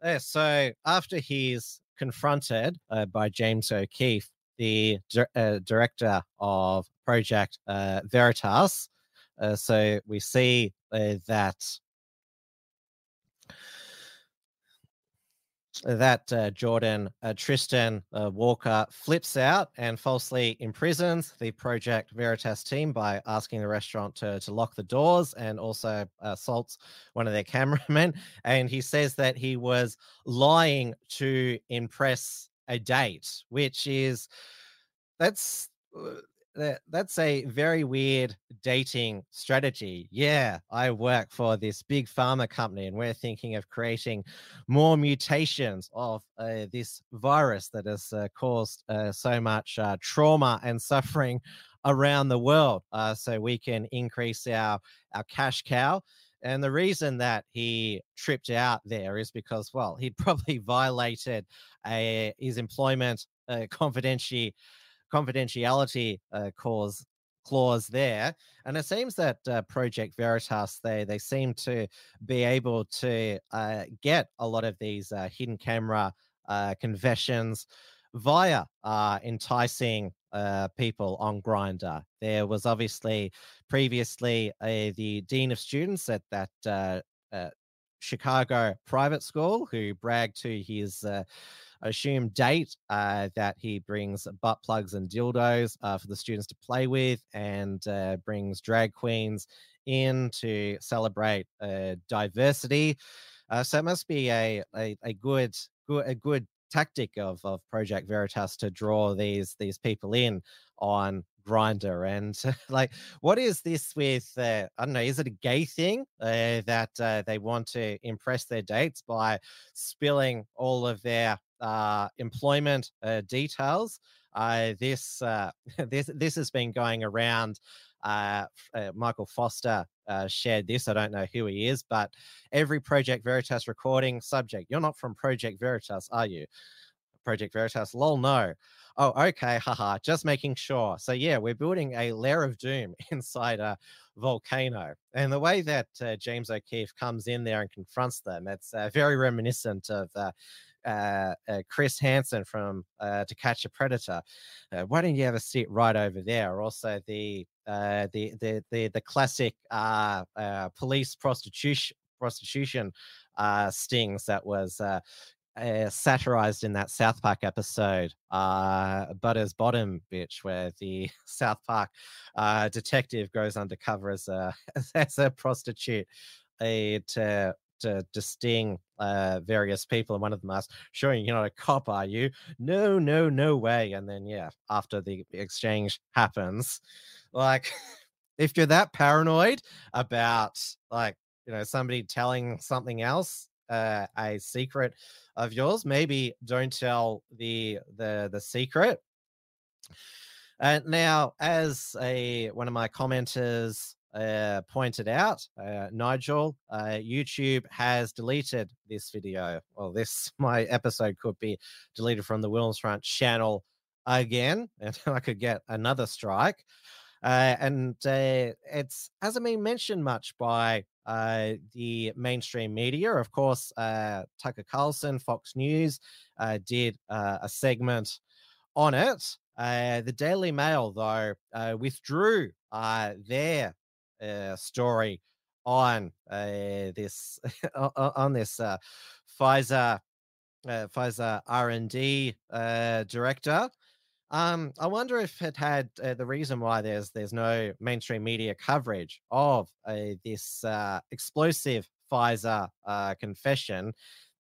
A: Yeah, so after he's confronted uh, by James O'Keefe, the uh, director of Project uh, Veritas, uh, so we see uh, that that uh, Jordon uh, Trishton uh, Walker flips out and falsely imprisons the Project Veritas team by asking the restaurant to, to lock the doors and also assaults one of their cameramen. And he says that he was lying to impress a date, which is that's uh, that, that's a very weird dating strategy. Yeah, I work for this big pharma company, and we're thinking of creating more mutations of uh, this virus that has uh, caused uh, so much uh, trauma and suffering around the world, uh, so we can increase our our cash cow. And the reason that he tripped out there is because, well, he'd probably violated a, his employment uh, confidentiality confidentiality uh, clause clause there and it seems that uh, project veritas they they seem to be able to uh, get a lot of these uh, hidden camera uh, confessions via uh, enticing uh, people on grindr there was obviously previously the dean of students at that chicago private school who bragged to his assume date uh, that he brings butt plugs and dildos uh, for the students to play with and uh, brings drag queens in to celebrate uh, diversity. Uh, so it must be a, a, a good, good a good tactic of, of Project Veritas to draw these these people in on grindr and like what is this with uh, i don't know is it a gay thing uh, that uh, they want to impress their dates by spilling all of their uh, employment uh, details. Uh, this this this has been going around. Michael Foster shared this. I don't know who he is, but every Project Veritas recording subject. You're not from Project Veritas, are you? Project Veritas. Lol, no. Oh, okay, haha. Just making sure. So yeah, we're building a lair of doom inside a volcano, and the way that uh, James O'Keefe comes in there and confronts them, it's uh, very reminiscent of uh, uh, uh, Chris Hansen from uh, To Catch a Predator. Uh, why don't you have a seat right over there? Also, the uh, the the the the classic uh, police prostitution prostitution stings that was. Satirized in that South Park episode, uh, Butter's Bottom Bitch, where the South Park uh, detective goes undercover as a as a prostitute to to, to sting uh, various people, and one of them asks, "Sure, you're not a cop, are you?" No, no, no way. And then, yeah, after the exchange happens, like, if you're that paranoid about, like, you know, somebody telling something else, uh, a secret of yours, maybe don't tell the the the secret. And uh, now, as a one of my commenters uh, pointed out, uh, Nigel, uh, YouTube has deleted this video. Well, this my episode could be deleted from the Williams Front channel again, and I could get another strike. Uh, and uh, it's hasn't been mentioned much by uh, the mainstream media. Of course, Tucker Carlson, Fox News, did a segment on it. the Daily Mail, though, withdrew their uh, story on uh, this on this uh, Pfizer uh, Pfizer R and D uh, director. Um, I wonder if it had uh, the reason why there's there's no mainstream media coverage of uh, this uh, explosive Pfizer uh, confession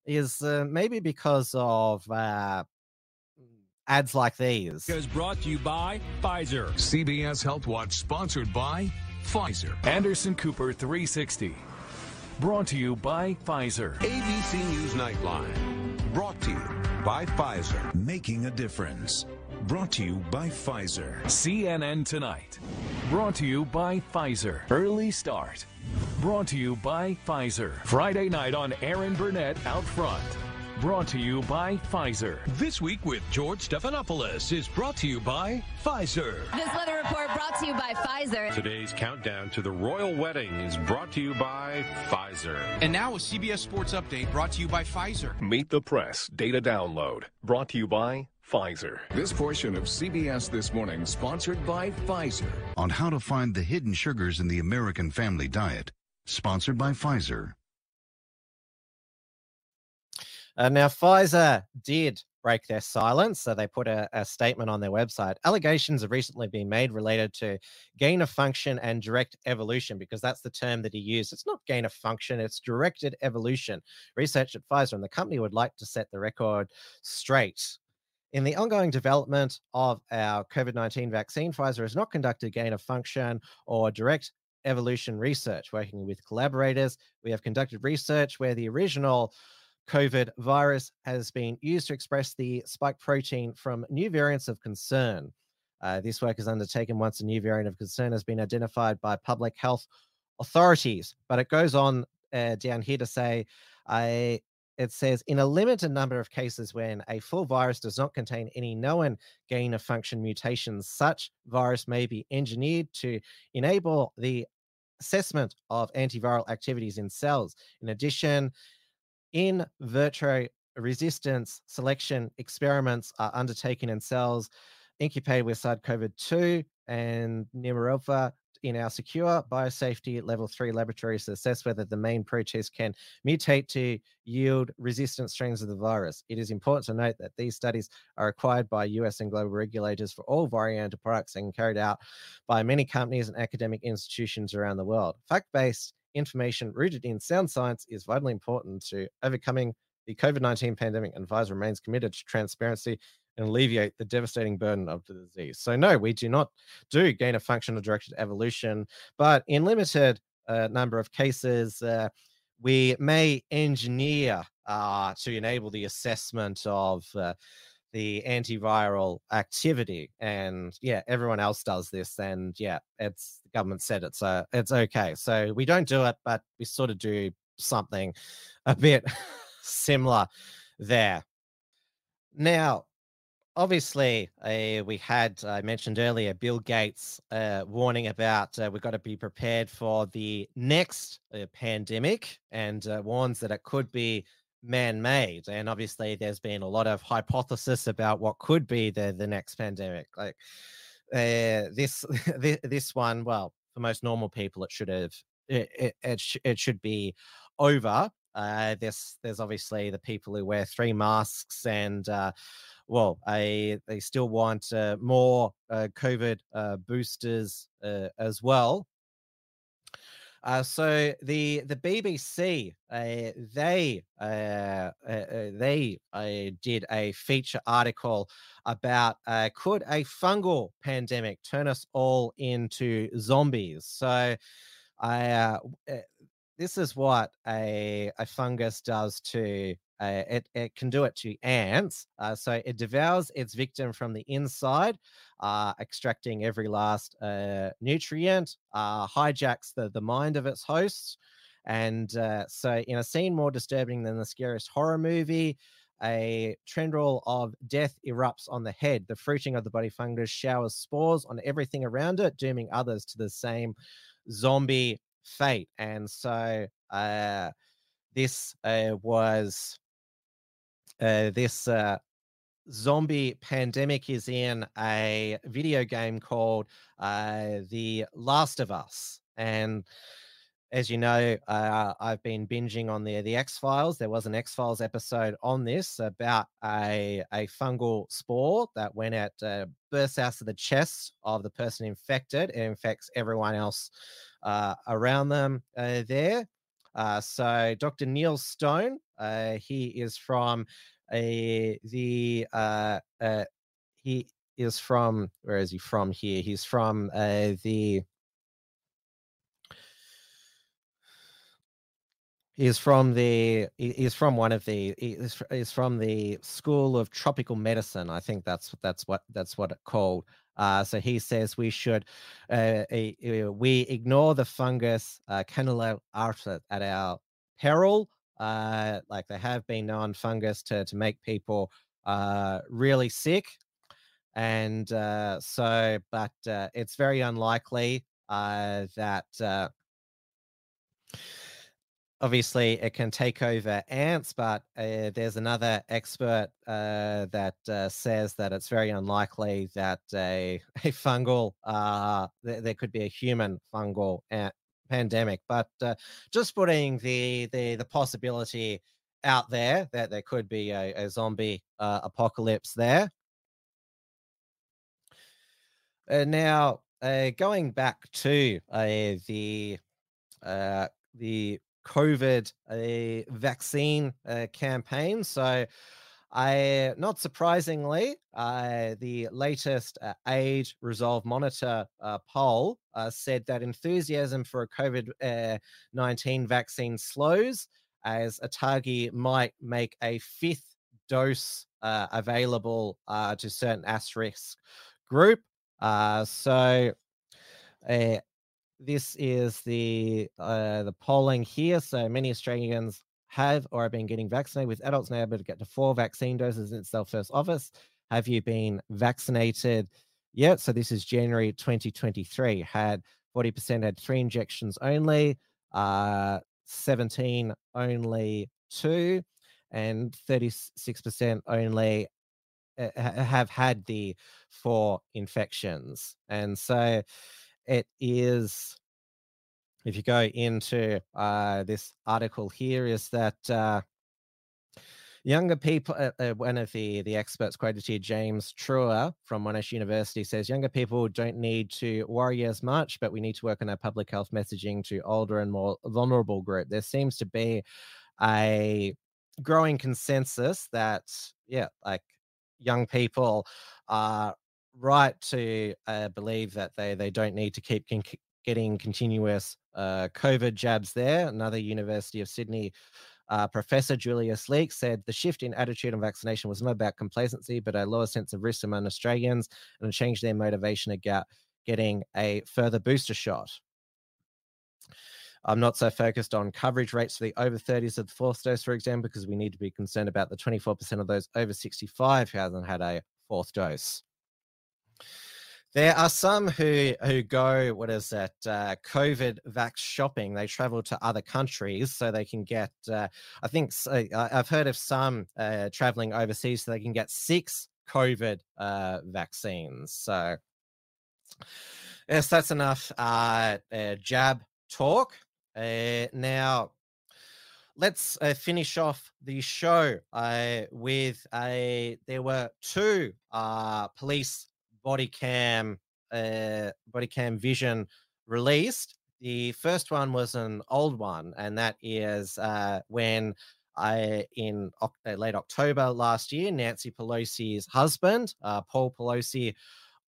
A: is uh, maybe because of uh, ads like these.
P: Is brought to you by Pfizer.
Q: CBS Health Watch sponsored by Pfizer.
P: Anderson Cooper 360. Brought to you by Pfizer.
Q: ABC News Nightline. Brought to you by Pfizer.
R: Making a difference. Brought to you by Pfizer.
P: CNN Tonight. Brought to you by Pfizer. Early Start. Brought to you by Pfizer. Friday night on Erin Burnett Out Front. Brought to you by Pfizer.
Q: This week with George Stephanopoulos is brought to you by Pfizer.
S: This weather report brought to you by Pfizer.
T: Today's countdown to the royal wedding is brought to you by Pfizer.
U: And now a CBS Sports Update brought to you by Pfizer.
V: Meet the Press Data Download brought to you by Pfizer.
Q: This portion of CBS This Morning sponsored by Pfizer.
R: On how to find the hidden sugars in the American family diet. Sponsored by Pfizer.
A: Uh, now, Pfizer did break their silence. So they put a, a, statement on their website. Allegations have recently been made related to gain of function and direct evolution, because that's the term that he used. It's not gain of function, it's directed evolution. Research at Pfizer and the company would like to set the record straight. In the ongoing development of our COVID 19 vaccine, Pfizer has not conducted gain of function or direct evolution research. Working with collaborators, we have conducted research where the original COVID virus has been used to express the spike protein from new variants of concern. Uh, this work is undertaken once a new variant of concern has been identified by public health authorities. But it goes on uh, down here to say, I it says in a limited number of cases when a full virus does not contain any known gain of function mutations, such virus may be engineered to enable the assessment of antiviral activities in cells. In addition, in vitro resistance selection experiments are undertaken in cells incubated with SARS-CoV-2 and nirmatrelvir in our secure biosafety level three laboratories to assess whether the main protease can mutate to yield resistant strains of the virus. It is important to note that these studies are required by US and global regulators for all variant products and carried out by many companies and academic institutions around the world. Fact based information rooted in sound science is vitally important to overcoming the COVID 19 pandemic, and Pfizer remains committed to transparency and alleviate the devastating burden of the disease. So, no, we do not do gain of function or directed evolution, but in limited uh, number of cases, uh, we may engineer uh, to enable the assessment of uh, the antiviral activity. And yeah, everyone else does this. And yeah, it's the government said it, so it's okay. So we don't do it, but we sort of do something a bit similar there. Now, obviously, uh, we had, I mentioned earlier, Bill Gates uh, warning about uh, we've got to be prepared for the next uh, pandemic and uh, warns that it could be man made. And obviously, there's been a lot of hypothesis about what could be the, the next pandemic. Like uh, this, this one, well, for most normal people, it should have, it, it, it, sh- it should be over. Uh, there's there's obviously the people who wear three masks and uh, well, I, they still want uh, more uh, COVID uh, boosters uh, as well. Uh, so the the BBC uh, they they did a feature article about could a fungal pandemic turn us all into zombies? So I this is what a a fungus does to uh, it, it can do it to ants. Uh, so it devours its victim from the inside, uh, extracting every last uh, nutrient, uh, hijacks the, the mind of its host. And uh, so, in a scene more disturbing than the scariest horror movie, a tendril of death erupts on the head. The fruiting of the body fungus showers spores on everything around it, dooming others to the same zombie fate. And so, this was uh, this uh, zombie pandemic is in a video game called uh, The Last of Us. And as you know, uh, I've been binging on the the X Files. There was an X Files episode on this about a a fungal spore that when it uh, bursts out of the chest of the person infected, it infects everyone else uh, around them uh, there. Uh, so Dr. Neil Stone, he is from a the uh, uh, he is from where is he from here? He's from uh, the He's from the he's from one of the he's from the School of Tropical Medicine. I think that's that's what that's what it called. Uh, so he says we should uh, uh, we ignore the fungus uh, Candida at our peril. Uh, like they have been known fungus to to make people uh, really sick, and uh, so but uh, it's very unlikely uh, that. Uh, obviously, it can take over ants, but uh, there's another expert uh, that uh, says that it's very unlikely that a, a fungal, th- there could be a human fungal ant pandemic. But uh, just putting the, the the possibility out there that there could be a, a zombie uh, apocalypse there. Uh, now, uh, going back to uh, the uh, the COVID vaccine campaign, so I, not surprisingly, uh, the latest uh, Age Resolve Monitor uh, poll uh, said that enthusiasm for a COVID uh, 19 vaccine slows as ATAGI might make a fifth dose uh, available to certain asterisk group. so this is the the polling here. So many Australians have or have been getting vaccinated, with adults now able to get to four vaccine doses in their first office. Have you been vaccinated yet? So this is January 2023. Had 40% had three injections only, uh, 17 only two, and 36% only uh, have had the four infections. And so it is if you go into uh, this article here, is that uh, younger people, uh, uh, one of the, the experts quoted here, James Trauer from Monash University, says younger people don't need to worry as much, but we need to work on our public health messaging to older and more vulnerable group. There seems to be a growing consensus that, yeah, like young people are right to uh, believe that they they don't need to keep con- getting continuous uh, COVID jabs there. Another University of Sydney uh, Professor Julie Leask said the shift in attitude on vaccination was not about complacency, but a lower sense of risk among Australians and a change in their motivation about getting a further booster shot. I'm not so focused on coverage rates for the over 30s of the fourth dose, for example, because we need to be concerned about the 24% of those over 65 who hasn't had a fourth dose. There are some who who go what is that uh, COVID vax shopping. They travel to other countries so they can get. Uh, I think uh, I've heard of some uh, traveling overseas so they can get six COVID uh, vaccines. So yes, that's enough uh, jab talk. now let's uh, finish off the show uh, with a. There were two uh, police body cam uh, body cam vision released. The first one was an old one, and that is uh, when I in uh, late October last year, Nancy Pelosi's husband, uh, Paul Pelosi,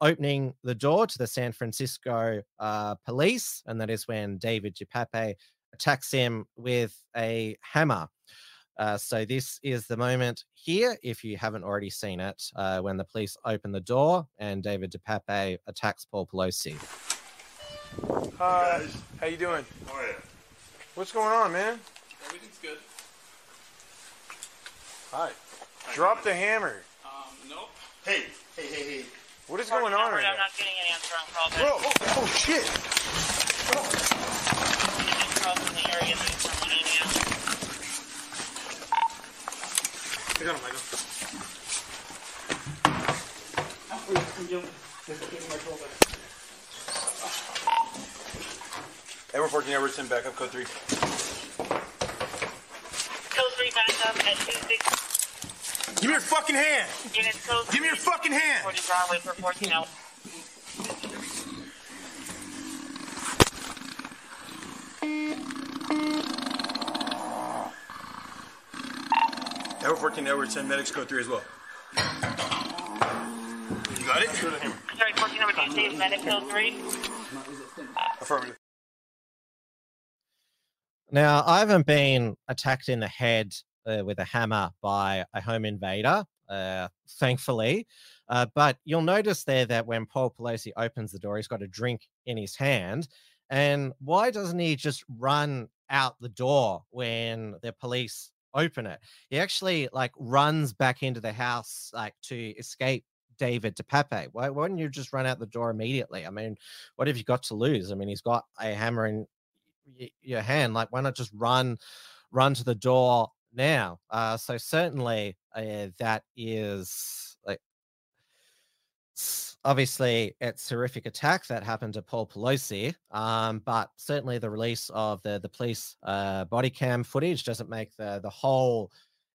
A: opening the door to the San Francisco uh, police, and that is when David DePape attacks him with a hammer. Uh, so this is the moment here, if you haven't already seen it, uh, when the police open the door and David DePape attacks Paul Pelosi.
W: Hi, how you doing?
X: How are you?
W: What's going on, man?
X: Everything's good.
W: Hi. Drop the hammer.
X: Um, nope. Hey, hey, hey, hey.
W: What is going on right
Y: I'm
W: now?
Y: not getting an answer on calls.
W: Bro, oh, oh shit.
Y: Calls in the area that you're from Indiana.
W: I got him, Michael. Edward 14, Everton, 10, back up, code 3.
Y: Code 3 back up at 26.
W: Give me your fucking hand!
Y: Units code
W: Give me your fucking hand!
Y: 40 Broadway for 14 hours.
W: Edward 14, Edward 10, medics code 3 as well. You got it?
Y: Sorry, 14 number 2 stays medic code 3.
W: Affirmative.
A: Now, I haven't been attacked in the head uh, with a hammer by a home invader, uh, thankfully. Uh, but you'll notice there that when Paul Pelosi opens the door, he's got a drink in his hand. And why doesn't he just run out the door when the police open it? He actually like runs back into the house like to escape David DePape. Why, why wouldn't you just run out the door immediately? I mean, what have you got to lose? I mean, he's got a hammer in y- your hand. Like, why not just run, run to the door now? Uh, so certainly uh, that is like obviously it's horrific attack that happened to Paul Pelosi. Um, but certainly the release of the the police uh, body cam footage doesn't make the the whole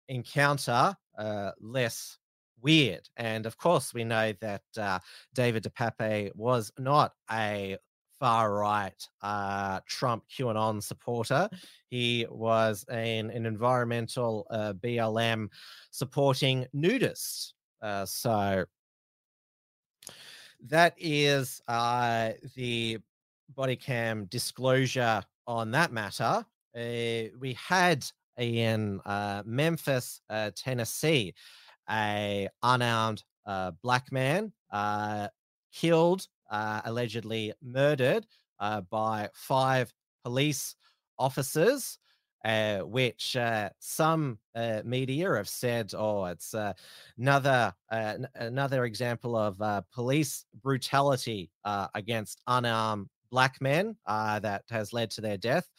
A: encounter uh, less weird. And of course, we know that uh, David DePape was not a far right uh, Trump QAnon supporter. He was an, an environmental uh, BLM supporting nudist. Uh, so that is uh, the body cam disclosure on that matter. Uh, we had in uh, Memphis, uh, Tennessee, a unarmed uh, black man uh, killed, allegedly murdered by five police officers. Uh, which uh, some uh, media have said, "Oh, it's uh, another uh, n- another example of uh, police brutality against unarmed black men that has led to their death."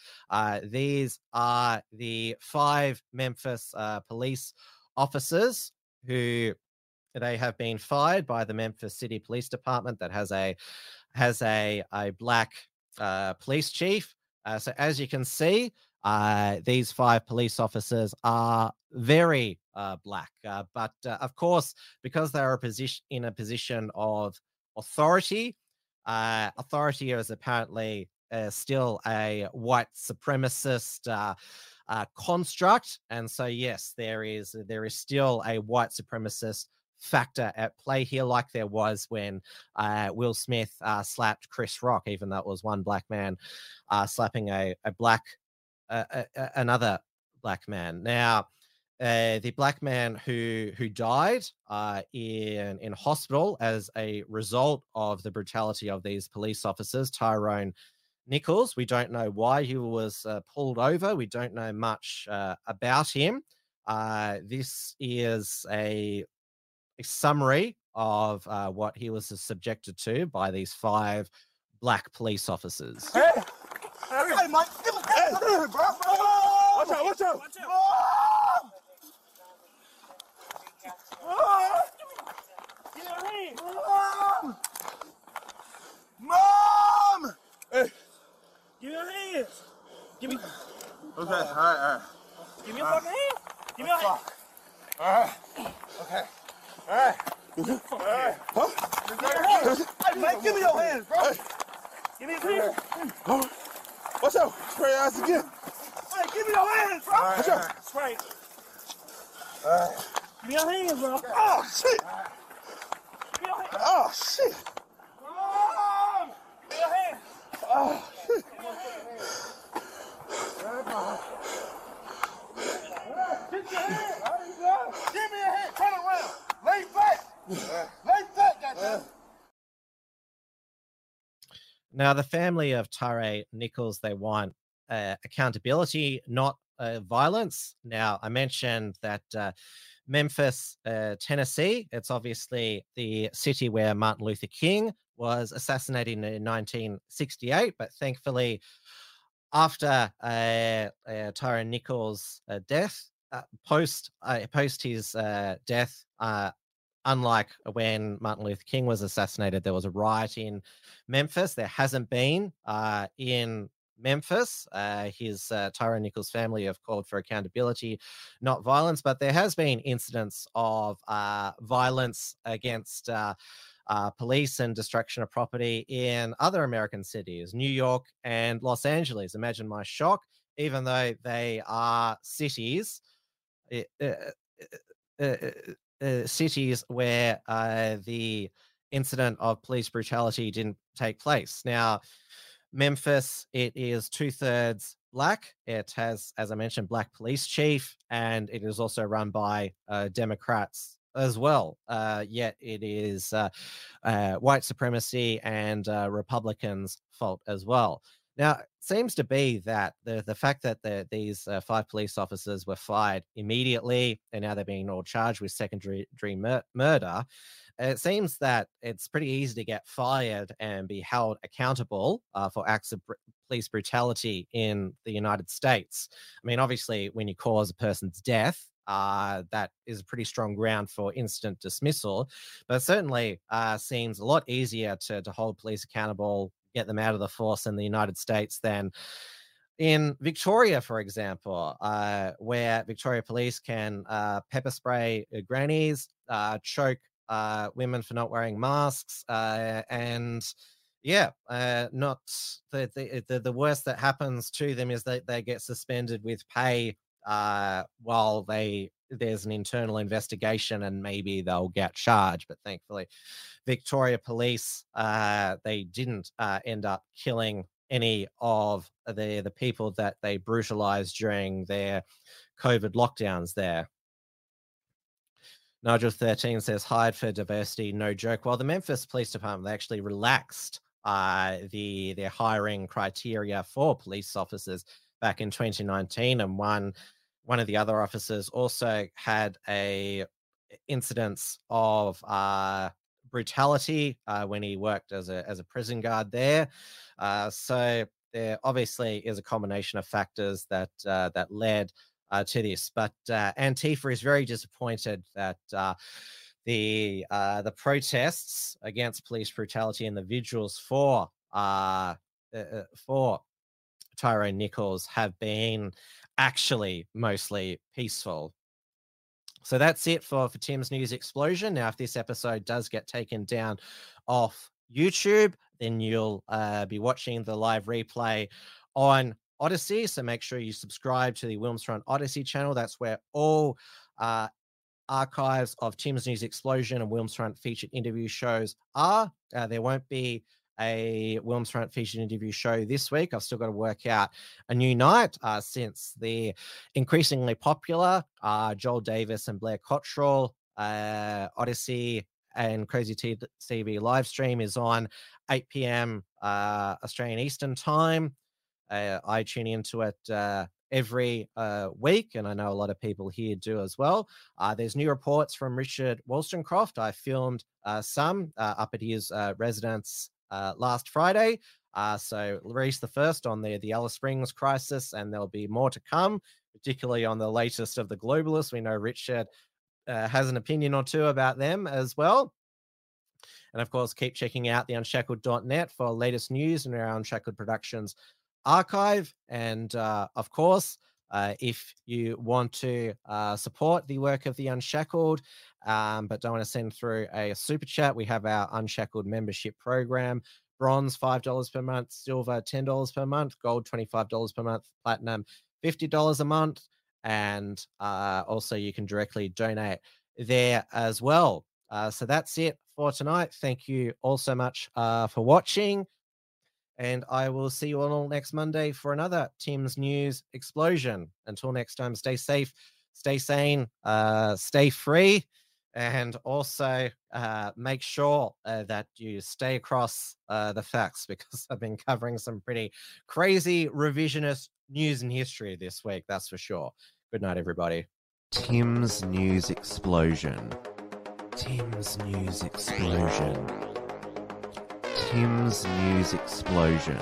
A: these are the five Memphis police officers who they have been fired by the Memphis City Police Department that has a has a a black police chief. so as you can see, uh, these five police officers are very uh, black, uh, but uh, of course, because they are a position in a position of authority, uh, authority is apparently uh, still a white supremacist construct, and so yes, there is there is still a white supremacist factor at play here, like there was when Will Smith slapped Chris Rock, even though it was one black man slapping a, a black uh, another black man. Now, uh, the black man who who died uh, in in hospital as a result of the brutality of these police officers, Tyrone Nichols. We don't know why he was uh, pulled over. We don't know much uh, about him. Uh, this is a, a summary of what he was subjected to by these five black police officers.
W: Hey, Mike, hey, bro. Watch out, watch out. Watch out. Mom! Your. Mom! Mom! Hey. Give me your hands. Give me. Okay, all right, all right. Give me your fucking hand. Give me your hand. All right. Okay. All right. All right. Huh? Hey, Mike, give me your hands, bro. Give me your hands. Watch out. Spray your ass again. Hey, give me your hands, bro. Watch out. Spray. All right. Give me your hands, bro. Oh, shit. Give me your hands. Oh, shit. Mom! Give me your hands. Oh, shit. Your hand. Give me a hand. Turn around. Lay back. Lay back, goddamn.
A: Now, the family of Tyre Nichols, they want uh, accountability, not uh, violence. Now, I mentioned that uh, Memphis, uh, Tennessee, it's obviously the city where Martin Luther King was assassinated in 1968, but thankfully, after uh, uh, Tyrone Nichols' death, post post his death, unlike when Martin Luther King was assassinated, there was a riot in Memphis. There hasn't been uh, in Memphis. Uh, his uh, Tyrone Nichols family have called for accountability, not violence, but there has been incidents of uh, violence against uh, uh, police and destruction of property in other American cities, New York and Los Angeles. Imagine my shock, even though they are cities. It, uh, cities where uh, the incident of police brutality didn't take place. Now, Memphis, it is two thirds black. It has, as I mentioned, black police chief, and it is also run by uh, Democrats as well. Uh, yet it is uh, uh, white supremacy and Republicans' fault as well. Now, it seems to be that the the fact that the, these uh, five police officers were fired immediately, and now they're being all charged with secondary mur- murder. It seems that it's pretty easy to get fired and be held accountable uh, for acts of br- police brutality in the United States. I mean, obviously, when you cause a person's death, uh, that is a pretty strong ground for instant dismissal, but certainly uh, seems a lot easier to, to hold police accountable get them out of the force in the United States than in Victoria, for example, uh, where Victoria police can uh, pepper spray uh, grannies, uh, choke uh, women for not wearing masks, uh, and yeah, not the, the the worst that happens to them is that they get suspended with pay while they there's an internal investigation and maybe they'll get charged. But thankfully, Victoria Police uh, they didn't uh, end up killing any of the the people that they brutalized during their COVID lockdowns there. Nigel 13 says hired for diversity, no joke. Well, the Memphis Police Department they actually relaxed uh, the their hiring criteria for police officers back in 2019, and one one of the other officers also had a incidence of uh, brutality uh, when he worked as a as a prison guard there. Uh, so there obviously is a combination of factors that uh, that led uh, to this. But uh, Antifa is very disappointed that the the protests against police brutality and the vigils for for Tyrone Nichols have been actually mostly peaceful. So that's it for, for Tim's News Explosion. Now, if this episode does get taken down off YouTube, then you'll uh, be watching the live replay on Odysee. So make sure you subscribe to the Wilmsfront Odysee channel. That's where all uh, archives of Tim's News Explosion and Wilmsfront featured interview shows are. Uh, there won't be a Wilms Front featured interview show this week. I've still got to work out a new night uh, since the increasingly popular uh, Joel Davis and Blair Cottrell uh, Odysee and Crazy TV live stream is on 8 p.m. Uh, Australian Eastern Time. Uh, I tune into it uh, every uh, week, and I know a lot of people here do as well. Uh, there's new reports from Richard Wollstonecroft. I filmed uh, some up at his residence last Friday. so released the first on the the Alice Springs crisis, and there'll be more to come, particularly on the latest of the globalists. We know Richard has an opinion or two about them as well. And of course, keep checking out the unshackled.net for latest news and our Unshackled Productions archive. And uh, of course, uh, if you want to uh, support the work of the Unshackled, um, but don't want to send through a super chat, we have our Unshackled membership program. Bronze $5 per month, silver $10 per month, gold $25 per month, platinum $50 a month. And uh, also, you can directly donate there as well. Uh, so that's it for tonight. Thank you all so much uh, for watching. And I will see you all next Monday for another Tim's News Explosion. Until next time, stay safe, stay sane, uh, stay free, and also uh, make sure uh, that you stay across uh, the facts because I've been covering some pretty crazy revisionist news and history this week, that's for sure. Good night, everybody. Tim's News Explosion. Tim's News Explosion. Tim's News Explosion.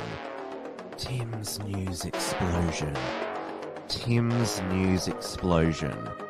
A: Tim's News Explosion. Tim's News Explosion.